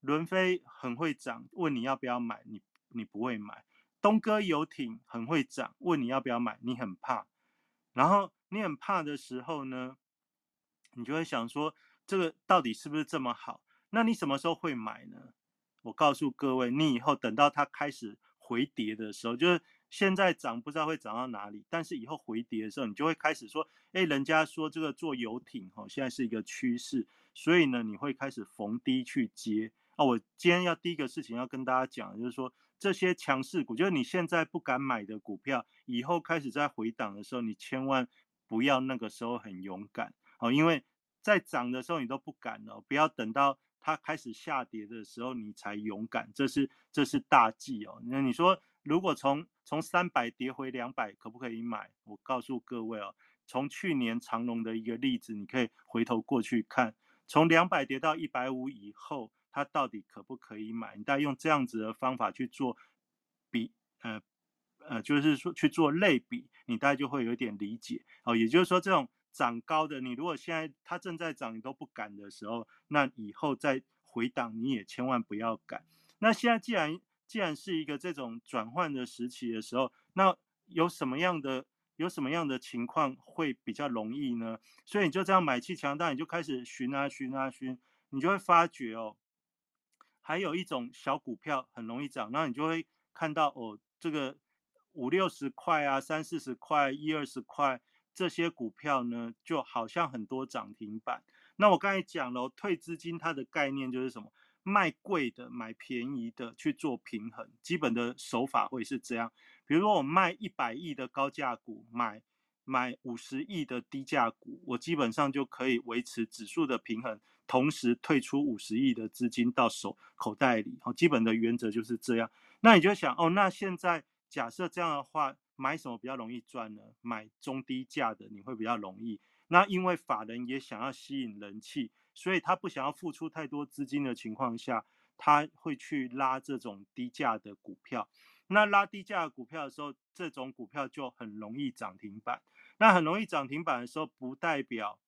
伦飞很会涨，问你要不要买，你你不会买；东哥游艇很会涨，问你要不要买，你很怕。然后你很怕的时候呢，你就会想说，这个到底是不是这么好？那你什么时候会买呢？我告诉各位，你以后等到它开始回跌的时候，就是现在涨不知道会涨到哪里，但是以后回跌的时候，你就会开始说，哎，人家说这个做游艇哈，现在是一个趋势，所以呢，你会开始逢低去接啊。我今天要第一个事情要跟大家讲，就是说这些强势股，就是你现在不敢买的股票，以后开始在回档的时候，你千万不要那个时候很勇敢哦，因为在涨的时候你都不敢了，不要等到。它开始下跌的时候，你才勇敢，这是这是大忌哦。那你说，如果从从三百跌回两百，可不可以买？我告诉各位哦，从去年长隆的一个例子，你可以回头过去看，从两百跌到一百五以后，它到底可不可以买？你再用这样子的方法去做比，呃呃，就是说去做类比，你大概就会有点理解哦。也就是说，这种。涨高的，你如果现在它正在涨，你都不敢的时候，那以后再回档你也千万不要赶。那现在既然既然是一个这种转换的时期的时候，那有什么样的有什么样的情况会比较容易呢？所以你就这样买气强大，你就开始寻啊寻啊寻，你就会发觉哦，还有一种小股票很容易涨，那你就会看到哦，这个五六十块啊，三四十块，一二十块。这些股票呢，就好像很多涨停板。那我刚才讲了，退资金它的概念就是什么？卖贵的买便宜的去做平衡。基本的手法会是这样。比如说我卖一百亿的高价股，买买五十亿的低价股，我基本上就可以维持指数的平衡，同时退出五十亿的资金到手口袋里。好，基本的原则就是这样。那你就想哦，那现在假设这样的话。买什么比较容易赚呢？买中低价的你会比较容易。那因为法人也想要吸引人气，所以他不想要付出太多资金的情况下，他会去拉这种低价的股票。那拉低价的股票的时候，这种股票就很容易涨停板。那很容易涨停板的时候，不代表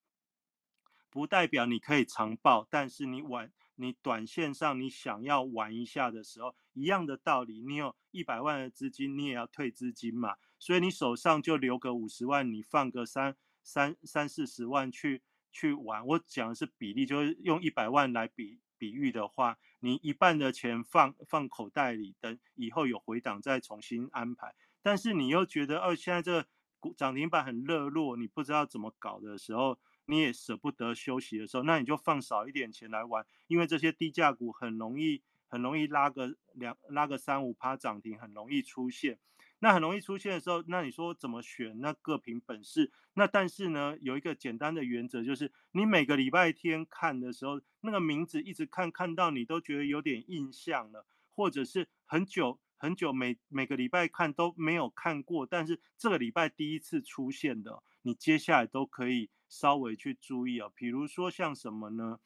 不代表你可以长报，但是你晚。你短线上你想要玩一下的时候，一样的道理，你有一百万的资金，你也要退资金嘛，所以你手上就留个五十万，你放个三三三四十万去去玩。我讲的是比例，就是用一百万来比比喻的话，你一半的钱放放口袋里，等以后有回档再重新安排。但是你又觉得，哦，现在这股涨停板很热络，你不知道怎么搞的时候。你也舍不得休息的时候，那你就放少一点钱来玩，因为这些低价股很容易很容易拉个两拉个三五趴涨停，很容易出现。那很容易出现的时候，那你说怎么选？那各凭本事。那但是呢，有一个简单的原则，就是你每个礼拜天看的时候，那个名字一直看看到你都觉得有点印象了，或者是很久很久每每个礼拜看都没有看过，但是这个礼拜第一次出现的，你接下来都可以稍微去注意啊。比如说像什么呢？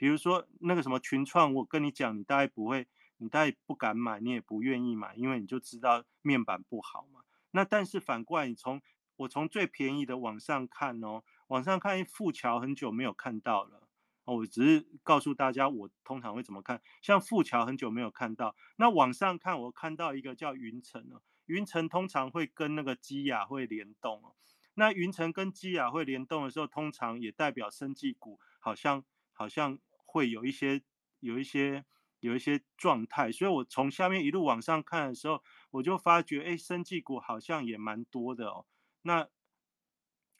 比如说那个什么群创，我跟你讲，你大概不会。你大概不敢买，你也不愿意买，因为你就知道面板不好嘛。那但是反过来，你从我从最便宜的往上看哦，往上看富桥很久没有看到了。我只是告诉大家，我通常会怎么看。像富桥很久没有看到，那往上看，我看到一个叫云层哦。云层通常会跟那个基亚会联动哦。那云层跟基亚会联动的时候，通常也代表生技股好像好像会有一些有一些。有一些状态，所以我从下面一路往上看的时候，我就发觉，哎，生技股好像也蛮多的哦。那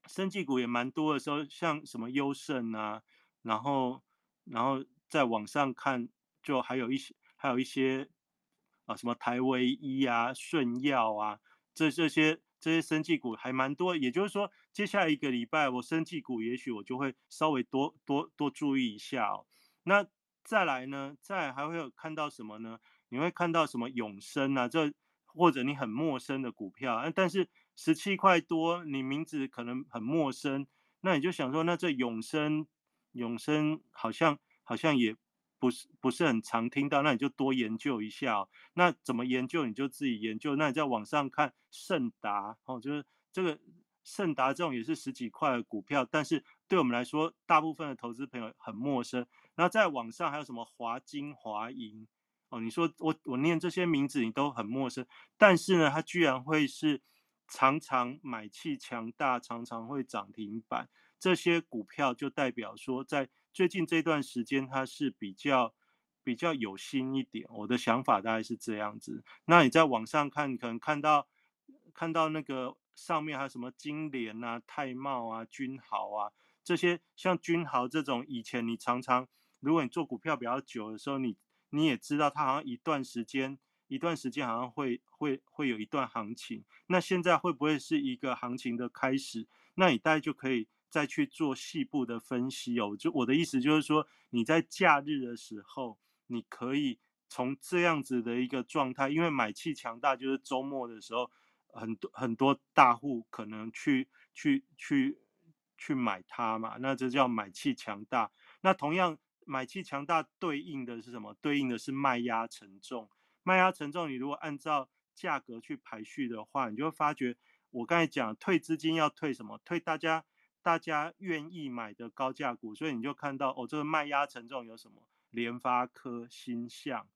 生技股也蛮多的时候，像什么优胜啊，然后，然后再往上看，就还有一些，还有一些啊，什么台维医啊、顺药啊，这这些这些生技股还蛮多。也就是说，接下来一个礼拜，我生技股也许我就会稍微多多多注意一下哦。那。再来呢？再还会有看到什么呢？你会看到什么永生啊？这或者你很陌生的股票，但是十七块多，你名字可能很陌生，那你就想说，那这永生永生好像好像也不是不是很常听到，那你就多研究一下。那怎么研究？你就自己研究。那你在网上看盛达哦，就是这个盛达这种也是十几块的股票，但是对我们来说，大部分的投资朋友很陌生。那在网上还有什么华金、华银哦？你说我我念这些名字你都很陌生，但是呢，它居然会是常常买气强大，常常会涨停板，这些股票就代表说，在最近这段时间它是比较比较有心一点。我的想法大概是这样子。那你在网上看，可能看到看到那个上面还有什么金联啊、泰茂啊、君豪啊这些，像君豪这种，以前你常常。如果你做股票比较久的时候，你你也知道它好像一段时间一段时间好像会会会有一段行情，那现在会不会是一个行情的开始？那你大概就可以再去做细部的分析哦。就我的意思就是说，你在假日的时候，你可以从这样子的一个状态，因为买气强大，就是周末的时候，很多很多大户可能去去去去买它嘛，那这叫买气强大。那同样。买气强大对应的是什么？对应的是卖压沉重。卖压沉重，你如果按照价格去排序的话，你就会发觉，我刚才讲退资金要退什么？退大家大家愿意买的高价股。所以你就看到哦，这个卖压沉重有什么？联发科、新象，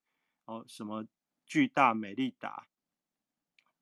哦，什么巨大、美利达，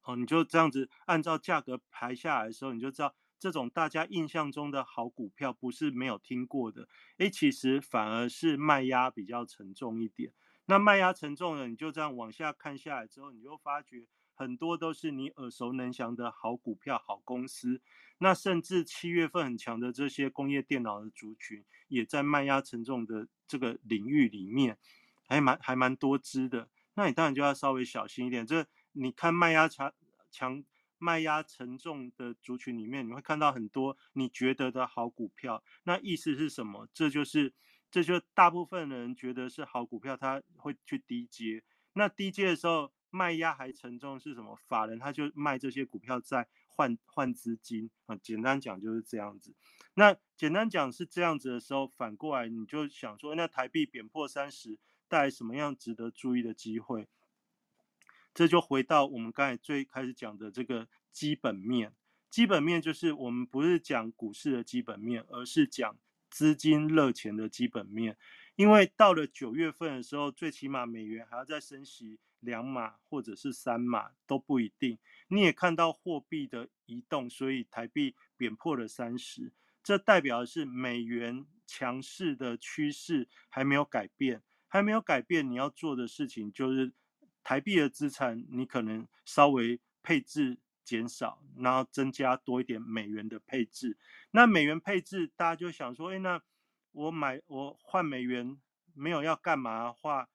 哦，你就这样子按照价格排下来的时候，你就知道。这种大家印象中的好股票，不是没有听过的，诶，其实反而是卖压比较沉重一点。那卖压沉重的，你就这样往下看下来之后，你就发觉很多都是你耳熟能详的好股票、好公司。那甚至七月份很强的这些工业电脑的族群，也在卖压沉重的这个领域里面，还蛮还蛮多只的。那你当然就要稍微小心一点。这你看卖压强强。卖压沉重的族群里面，你会看到很多你觉得的好股票。那意思是什么？这就是，这就大部分人觉得是好股票，他会去低接。那低接的时候，卖压还沉重是什么？法人他就卖这些股票在换换资金啊。简单讲就是这样子。那简单讲是这样子的时候，反过来你就想说，那台币贬破三十，带来什么样值得注意的机会？这就回到我们刚才最开始讲的这个基本面。基本面就是我们不是讲股市的基本面，而是讲资金热钱的基本面。因为到了九月份的时候，最起码美元还要再升息两码或者是三码都不一定。你也看到货币的移动，所以台币贬破了三十，这代表的是美元强势的趋势还没有改变，还没有改变。你要做的事情就是。台币的资产，你可能稍微配置减少，然后增加多一点美元的配置。那美元配置，大家就想说，哎，那我买我换美元没有要干嘛的话，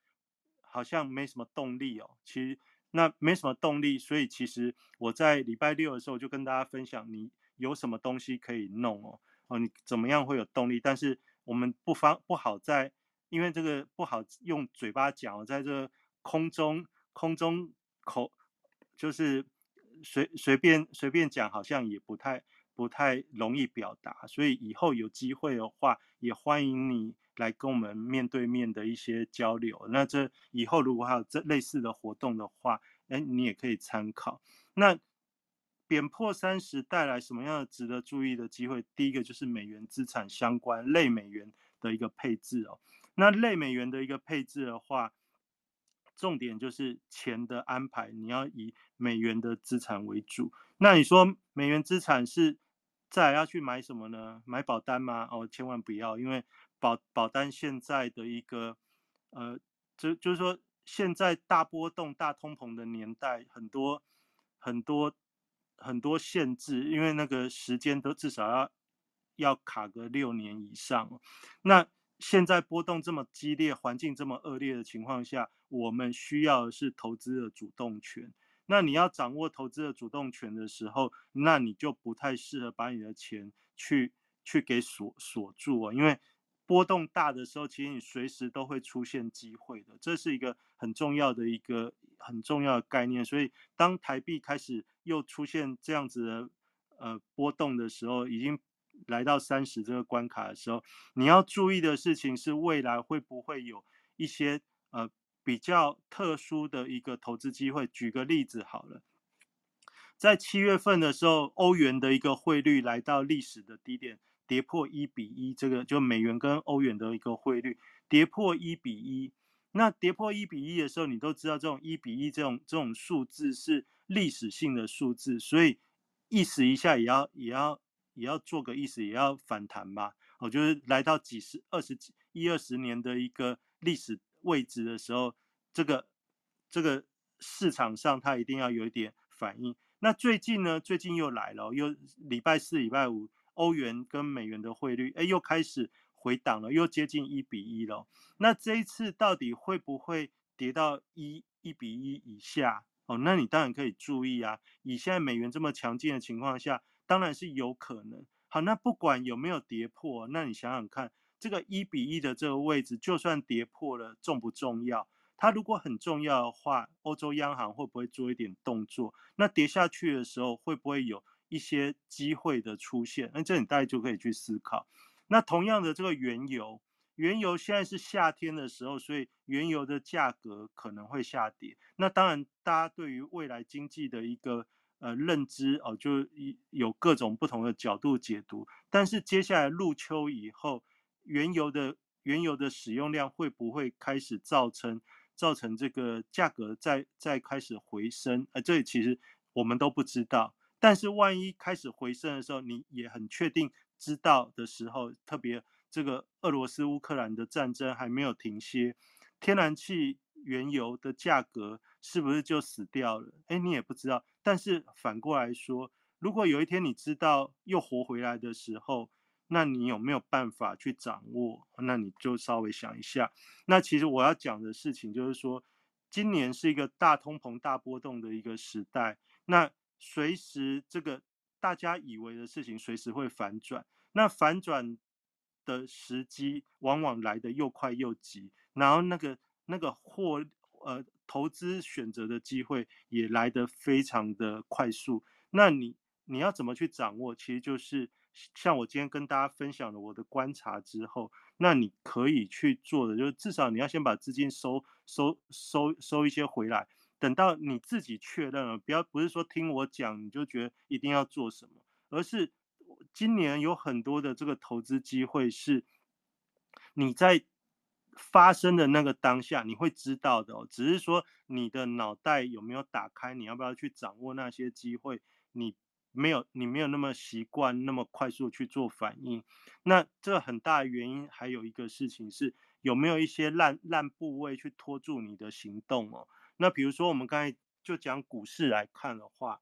好像没什么动力哦。其实，那没什么动力，所以其实我在礼拜六的时候就跟大家分享，你有什么东西可以弄哦，哦，你怎么样会有动力？但是我们不方不好在，因为这个不好用嘴巴讲，在这空中空中口就是随随便随便讲，好像也不太不太容易表达，所以以后有机会的话，也欢迎你。来跟我们面对面的一些交流，那这以后如果还有这类似的活动的话，哎，你也可以参考。那贬破三十带来什么样的值得注意的机会？第一个就是美元资产相关类美元的一个配置哦。那类美元的一个配置的话，重点就是钱的安排，你要以美元的资产为主。那你说美元资产是再要去买什么呢？买保单吗？哦，千万不要，因为。保保单现在的一个，呃，就就是说，现在大波动、大通膨的年代，很多很多很多限制，因为那个时间都至少要要卡个六年以上。那现在波动这么激烈，环境这么恶劣的情况下，我们需要的是投资的主动权。那你要掌握投资的主动权的时候，那你就不太适合把你的钱去去给锁锁住啊，因为。波动大的时候，其实你随时都会出现机会的，这是一个很重要的一个很重要的概念。所以，当台币开始又出现这样子的呃波动的时候，已经来到三十这个关卡的时候，你要注意的事情是未来会不会有一些呃比较特殊的一个投资机会。举个例子好了，在七月份的时候，欧元的一个汇率来到历史的低点。跌破一比一，这个就美元跟欧元的一个汇率跌破一比一。那跌破一比一的时候，你都知道这种一比一这种这种数字是历史性的数字，所以意思一下也要也要也要做个意思，也要反弹吧。我就是来到几十、二十几、一二十年的一个历史位置的时候，这个这个市场上它一定要有一点反应。那最近呢？最近又来了，又礼拜四、礼拜五。欧元跟美元的汇率，哎，又开始回档了，又接近一比一了。那这一次到底会不会跌到一一比一以下？哦，那你当然可以注意啊。以现在美元这么强劲的情况下，当然是有可能。好，那不管有没有跌破，那你想想看，这个一比一的这个位置，就算跌破了，重不重要？它如果很重要的话，欧洲央行会不会做一点动作？那跌下去的时候，会不会有？一些机会的出现，那这你大概就可以去思考。那同样的，这个原油，原油现在是夏天的时候，所以原油的价格可能会下跌。那当然，大家对于未来经济的一个呃认知哦，就有各种不同的角度解读。但是接下来入秋以后，原油的原油的使用量会不会开始造成造成这个价格再再开始回升？呃，这其实我们都不知道。但是万一开始回升的时候，你也很确定知道的时候，特别这个俄罗斯乌克兰的战争还没有停歇，天然气、原油的价格是不是就死掉了？哎，你也不知道。但是反过来说，如果有一天你知道又活回来的时候，那你有没有办法去掌握？那你就稍微想一下。那其实我要讲的事情就是说，今年是一个大通膨、大波动的一个时代。那随时这个大家以为的事情，随时会反转。那反转的时机往往来的又快又急，然后那个那个获呃投资选择的机会也来得非常的快速。那你你要怎么去掌握？其实就是像我今天跟大家分享了我的观察之后，那你可以去做的，就是至少你要先把资金收收收收一些回来。等到你自己确认了，不要不是说听我讲你就觉得一定要做什么，而是今年有很多的这个投资机会是你在发生的那个当下你会知道的，只是说你的脑袋有没有打开，你要不要去掌握那些机会？你没有，你没有那么习惯那么快速去做反应。那这很大的原因还有一个事情是有没有一些烂烂部位去拖住你的行动哦。那比如说，我们刚才就讲股市来看的话，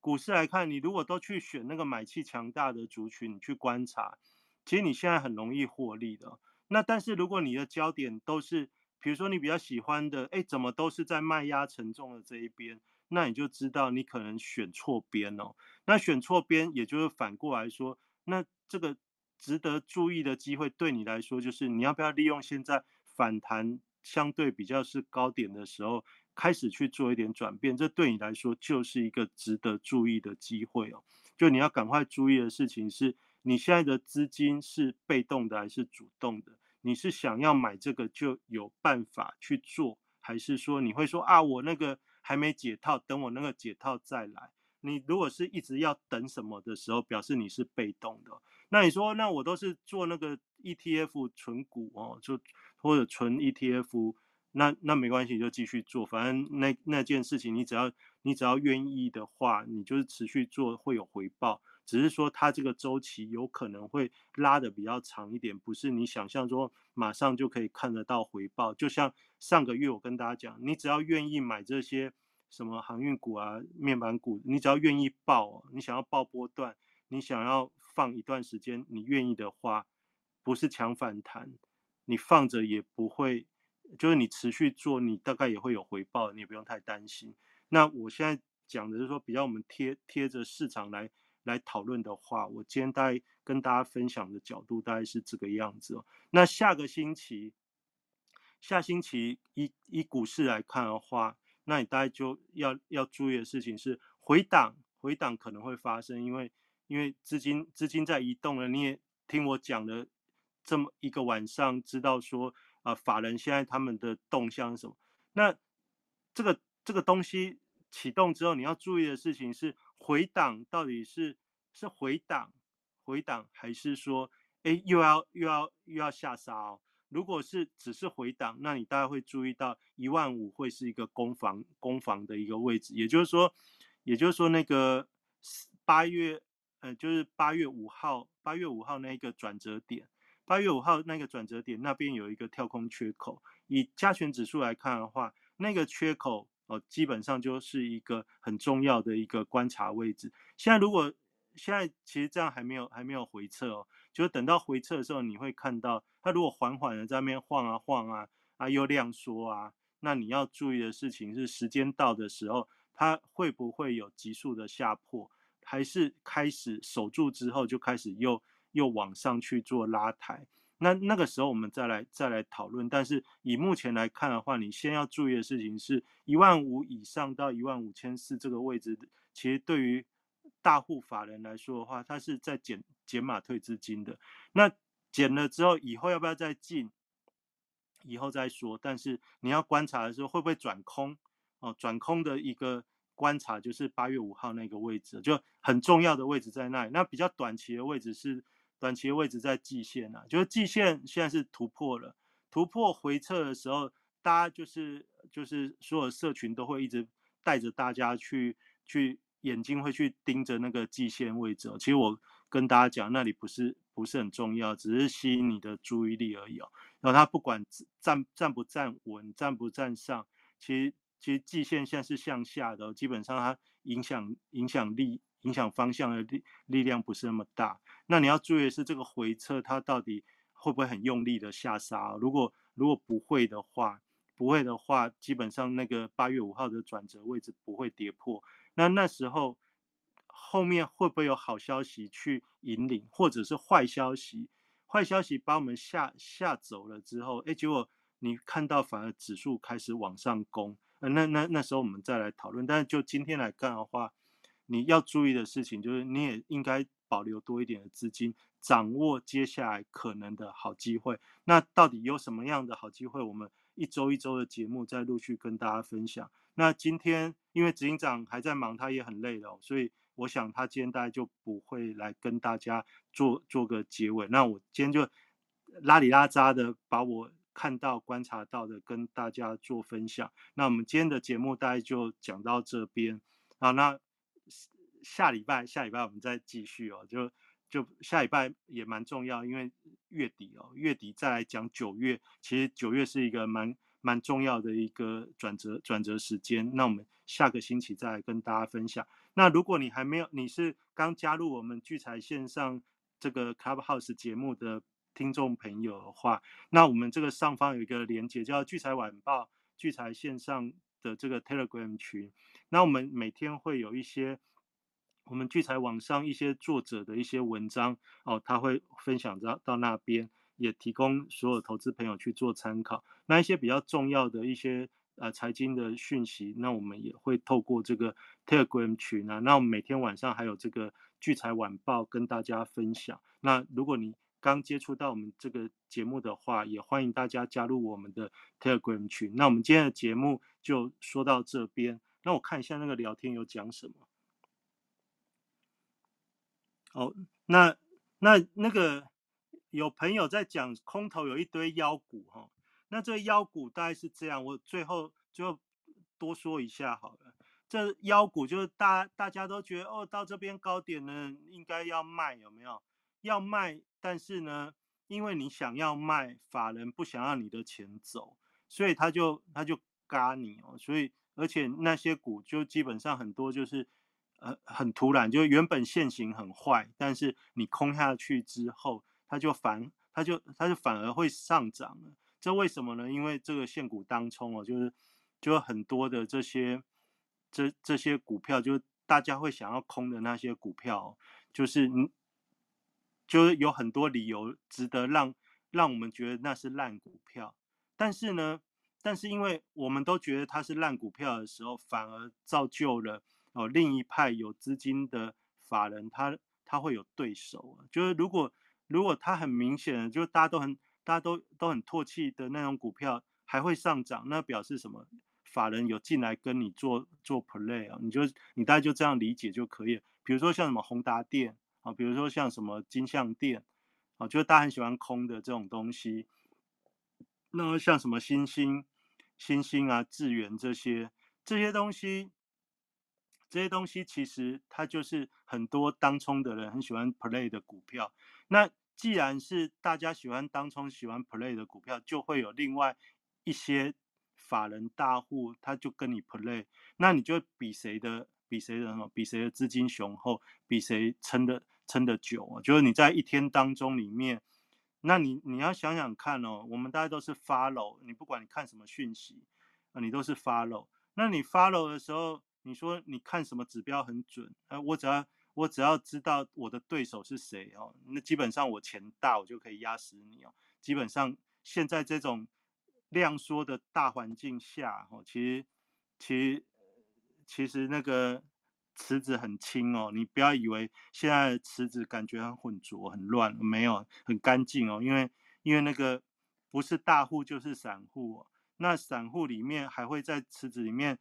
股市来看，你如果都去选那个买气强大的族群，你去观察，其实你现在很容易获利的。那但是如果你的焦点都是比如说你比较喜欢的，哎，怎么都是在卖压沉重的这一边，那你就知道你可能选错边哦。那选错边，也就是反过来说，那这个值得注意的机会对你来说，就是你要不要利用现在反弹相对比较是高点的时候，开始去做一点转变，这对你来说就是一个值得注意的机会哦。就你要赶快注意的事情是，你现在的资金是被动的还是主动的？你是想要买这个就有办法去做，还是说你会说啊，我那个还没解套，等我那个解套再来？你如果是一直要等什么的时候，表示你是被动的。那你说，那我都是做那个 ETF 存股哦，就或者存 ETF，那那没关系，就继续做，反正那那件事情，你只要你只要愿意的话，你就是持续做会有回报。只是说它这个周期有可能会拉的比较长一点，不是你想象中马上就可以看得到回报。就像上个月我跟大家讲，你只要愿意买这些什么航运股啊、面板股，你只要愿意报，你想要报波段，你想要放一段时间，你愿意的话，不是强反弹，你放着也不会，就是你持续做，你大概也会有回报，你也不用太担心。那我现在讲的是说，比较我们贴贴着市场来。来讨论的话，我今天大概跟大家分享的角度大概是这个样子哦。那下个星期，下星期以以股市来看的话，那你大概就要要注意的事情是回档，回档可能会发生，因为因为资金资金在移动了。你也听我讲了这么一个晚上，知道说啊，法人现在他们的动向是什么？那这个这个东西启动之后，你要注意的事情是。回档到底是是回档回档，还是说，哎，又要又要又要下杀哦？如果是只是回档，那你大概会注意到一万五会是一个攻防攻防的一个位置，也就是说，也就是说那个八月，呃，就是八月五号，八月五号那个转折点，八月五号那个转折点那边有一个跳空缺口，以加权指数来看的话，那个缺口。哦，基本上就是一个很重要的一个观察位置。现在如果现在其实这样还没有还没有回撤哦，就是等到回撤的时候，你会看到它如果缓缓的在那边晃啊晃啊啊又量缩啊，那你要注意的事情是时间到的时候，它会不会有急速的下破，还是开始守住之后就开始又又往上去做拉抬？那那个时候我们再来再来讨论，但是以目前来看的话，你先要注意的事情是一万五以上到一万五千四这个位置，其实对于大户法人来说的话，它是在减减码退资金的。那减了之后，以后要不要再进？以后再说。但是你要观察的时候，会不会转空？哦，转空的一个观察就是八月五号那个位置，就很重要的位置在那里。那比较短期的位置是。短期的位置在季线啊，就是季线现在是突破了，突破回撤的时候，大家就是就是所有社群都会一直带着大家去去眼睛会去盯着那个季线位置。其实我跟大家讲，那里不是不是很重要，只是吸引你的注意力而已哦。然后它不管站站不站稳，站不站上，其实其实季线现在是向下的，基本上它影响影响力。影响方向的力力量不是那么大，那你要注意的是这个回撤它到底会不会很用力的下杀？如果如果不会的话，不会的话，基本上那个八月五号的转折位置不会跌破。那那时候后面会不会有好消息去引领，或者是坏消息？坏消息把我们吓吓走了之后，哎，结果你看到反而指数开始往上攻，呃，那那那时候我们再来讨论。但是就今天来看的话，你要注意的事情就是，你也应该保留多一点的资金，掌握接下来可能的好机会。那到底有什么样的好机会？我们一周一周的节目在陆续跟大家分享。那今天因为执行长还在忙，他也很累了，所以我想他今天大概就不会来跟大家做做个结尾。那我今天就拉里拉扎的把我看到、观察到的跟大家做分享。那我们今天的节目大概就讲到这边好，那。下礼拜，下礼拜我们再继续哦。就就下礼拜也蛮重要，因为月底哦，月底再来讲九月。其实九月是一个蛮蛮重要的一个转折转折时间。那我们下个星期再来跟大家分享。那如果你还没有，你是刚加入我们聚财线上这个 Clubhouse 节目的听众朋友的话，那我们这个上方有一个连接，叫聚财晚报聚财线上的这个 Telegram 群。那我们每天会有一些我们聚财网上一些作者的一些文章哦，他会分享到到那边，也提供所有投资朋友去做参考。那一些比较重要的一些呃财经的讯息，那我们也会透过这个 Telegram 群啊，那我们每天晚上还有这个聚财晚报跟大家分享。那如果你刚接触到我们这个节目的话，也欢迎大家加入我们的 Telegram 群。那我们今天的节目就说到这边。那我看一下那个聊天有讲什么。哦，那那那个有朋友在讲空头有一堆妖股哈。那这妖股大概是这样，我最后就多说一下好了。这妖股就是大大家都觉得哦，到这边高点呢，应该要卖，有没有？要卖，但是呢，因为你想要卖，法人不想要你的钱走，所以他就他就嘎你哦。所以而且那些股就基本上很多就是呃很突然，就原本现形很坏，但是你空下去之后，它就反它就它就反而会上涨了。这为什么呢？因为这个现股当冲哦，就是就很多的这些这这些股票，就是大家会想要空的那些股票，就是嗯。就是有很多理由值得让让我们觉得那是烂股票，但是呢，但是因为我们都觉得它是烂股票的时候，反而造就了哦另一派有资金的法人，他他会有对手啊。就是如果如果他很明显的，就是大家都很大家都都很唾弃的那种股票还会上涨，那表示什么？法人有进来跟你做做 play 啊，你就你大概就这样理解就可以了。比如说像什么宏达电。啊，比如说像什么金相电，啊，就是大家很喜欢空的这种东西。那像什么星星、星星啊、智源这些这些东西，这些东西其实它就是很多当冲的人很喜欢 play 的股票。那既然是大家喜欢当冲、喜欢 play 的股票，就会有另外一些法人大户，他就跟你 play，那你就比谁的比谁的什么比谁的资金雄厚，比谁撑的。撑得久啊，就是你在一天当中里面，那你你要想想看哦，我们大家都是 follow，你不管你看什么讯息啊，你都是 follow。那你 follow 的时候，你说你看什么指标很准啊？我只要我只要知道我的对手是谁哦，那基本上我钱大，我就可以压死你哦。基本上现在这种量缩的大环境下哦，其实其实其实那个。池子很清哦，你不要以为现在的池子感觉很浑浊、很乱，没有很干净哦。因为因为那个不是大户就是散户，哦，那散户里面还会在池子里面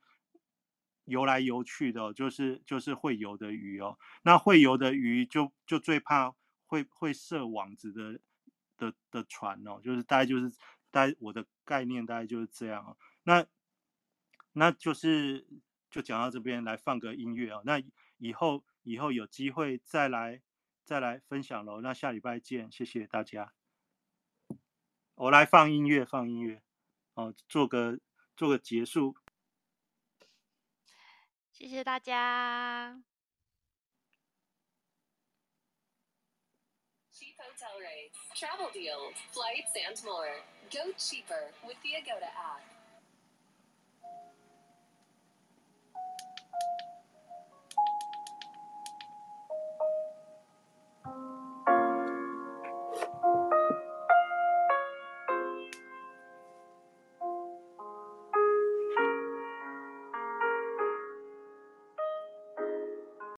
游来游去的，就是就是会游的鱼哦。那会游的鱼就就最怕会会设网子的的的船哦，就是大概就是大概我的概念大概就是这样哦。那那就是。就讲到这边，来放个音乐哦。那以后以后有机会再来再来分享喽。那下礼拜见，谢谢大家。我来放音乐，放音乐，哦，做个做个结束。谢谢大家。Cheap hotel rates, travel deals, flights, and more. Go cheaper with the Agoda app.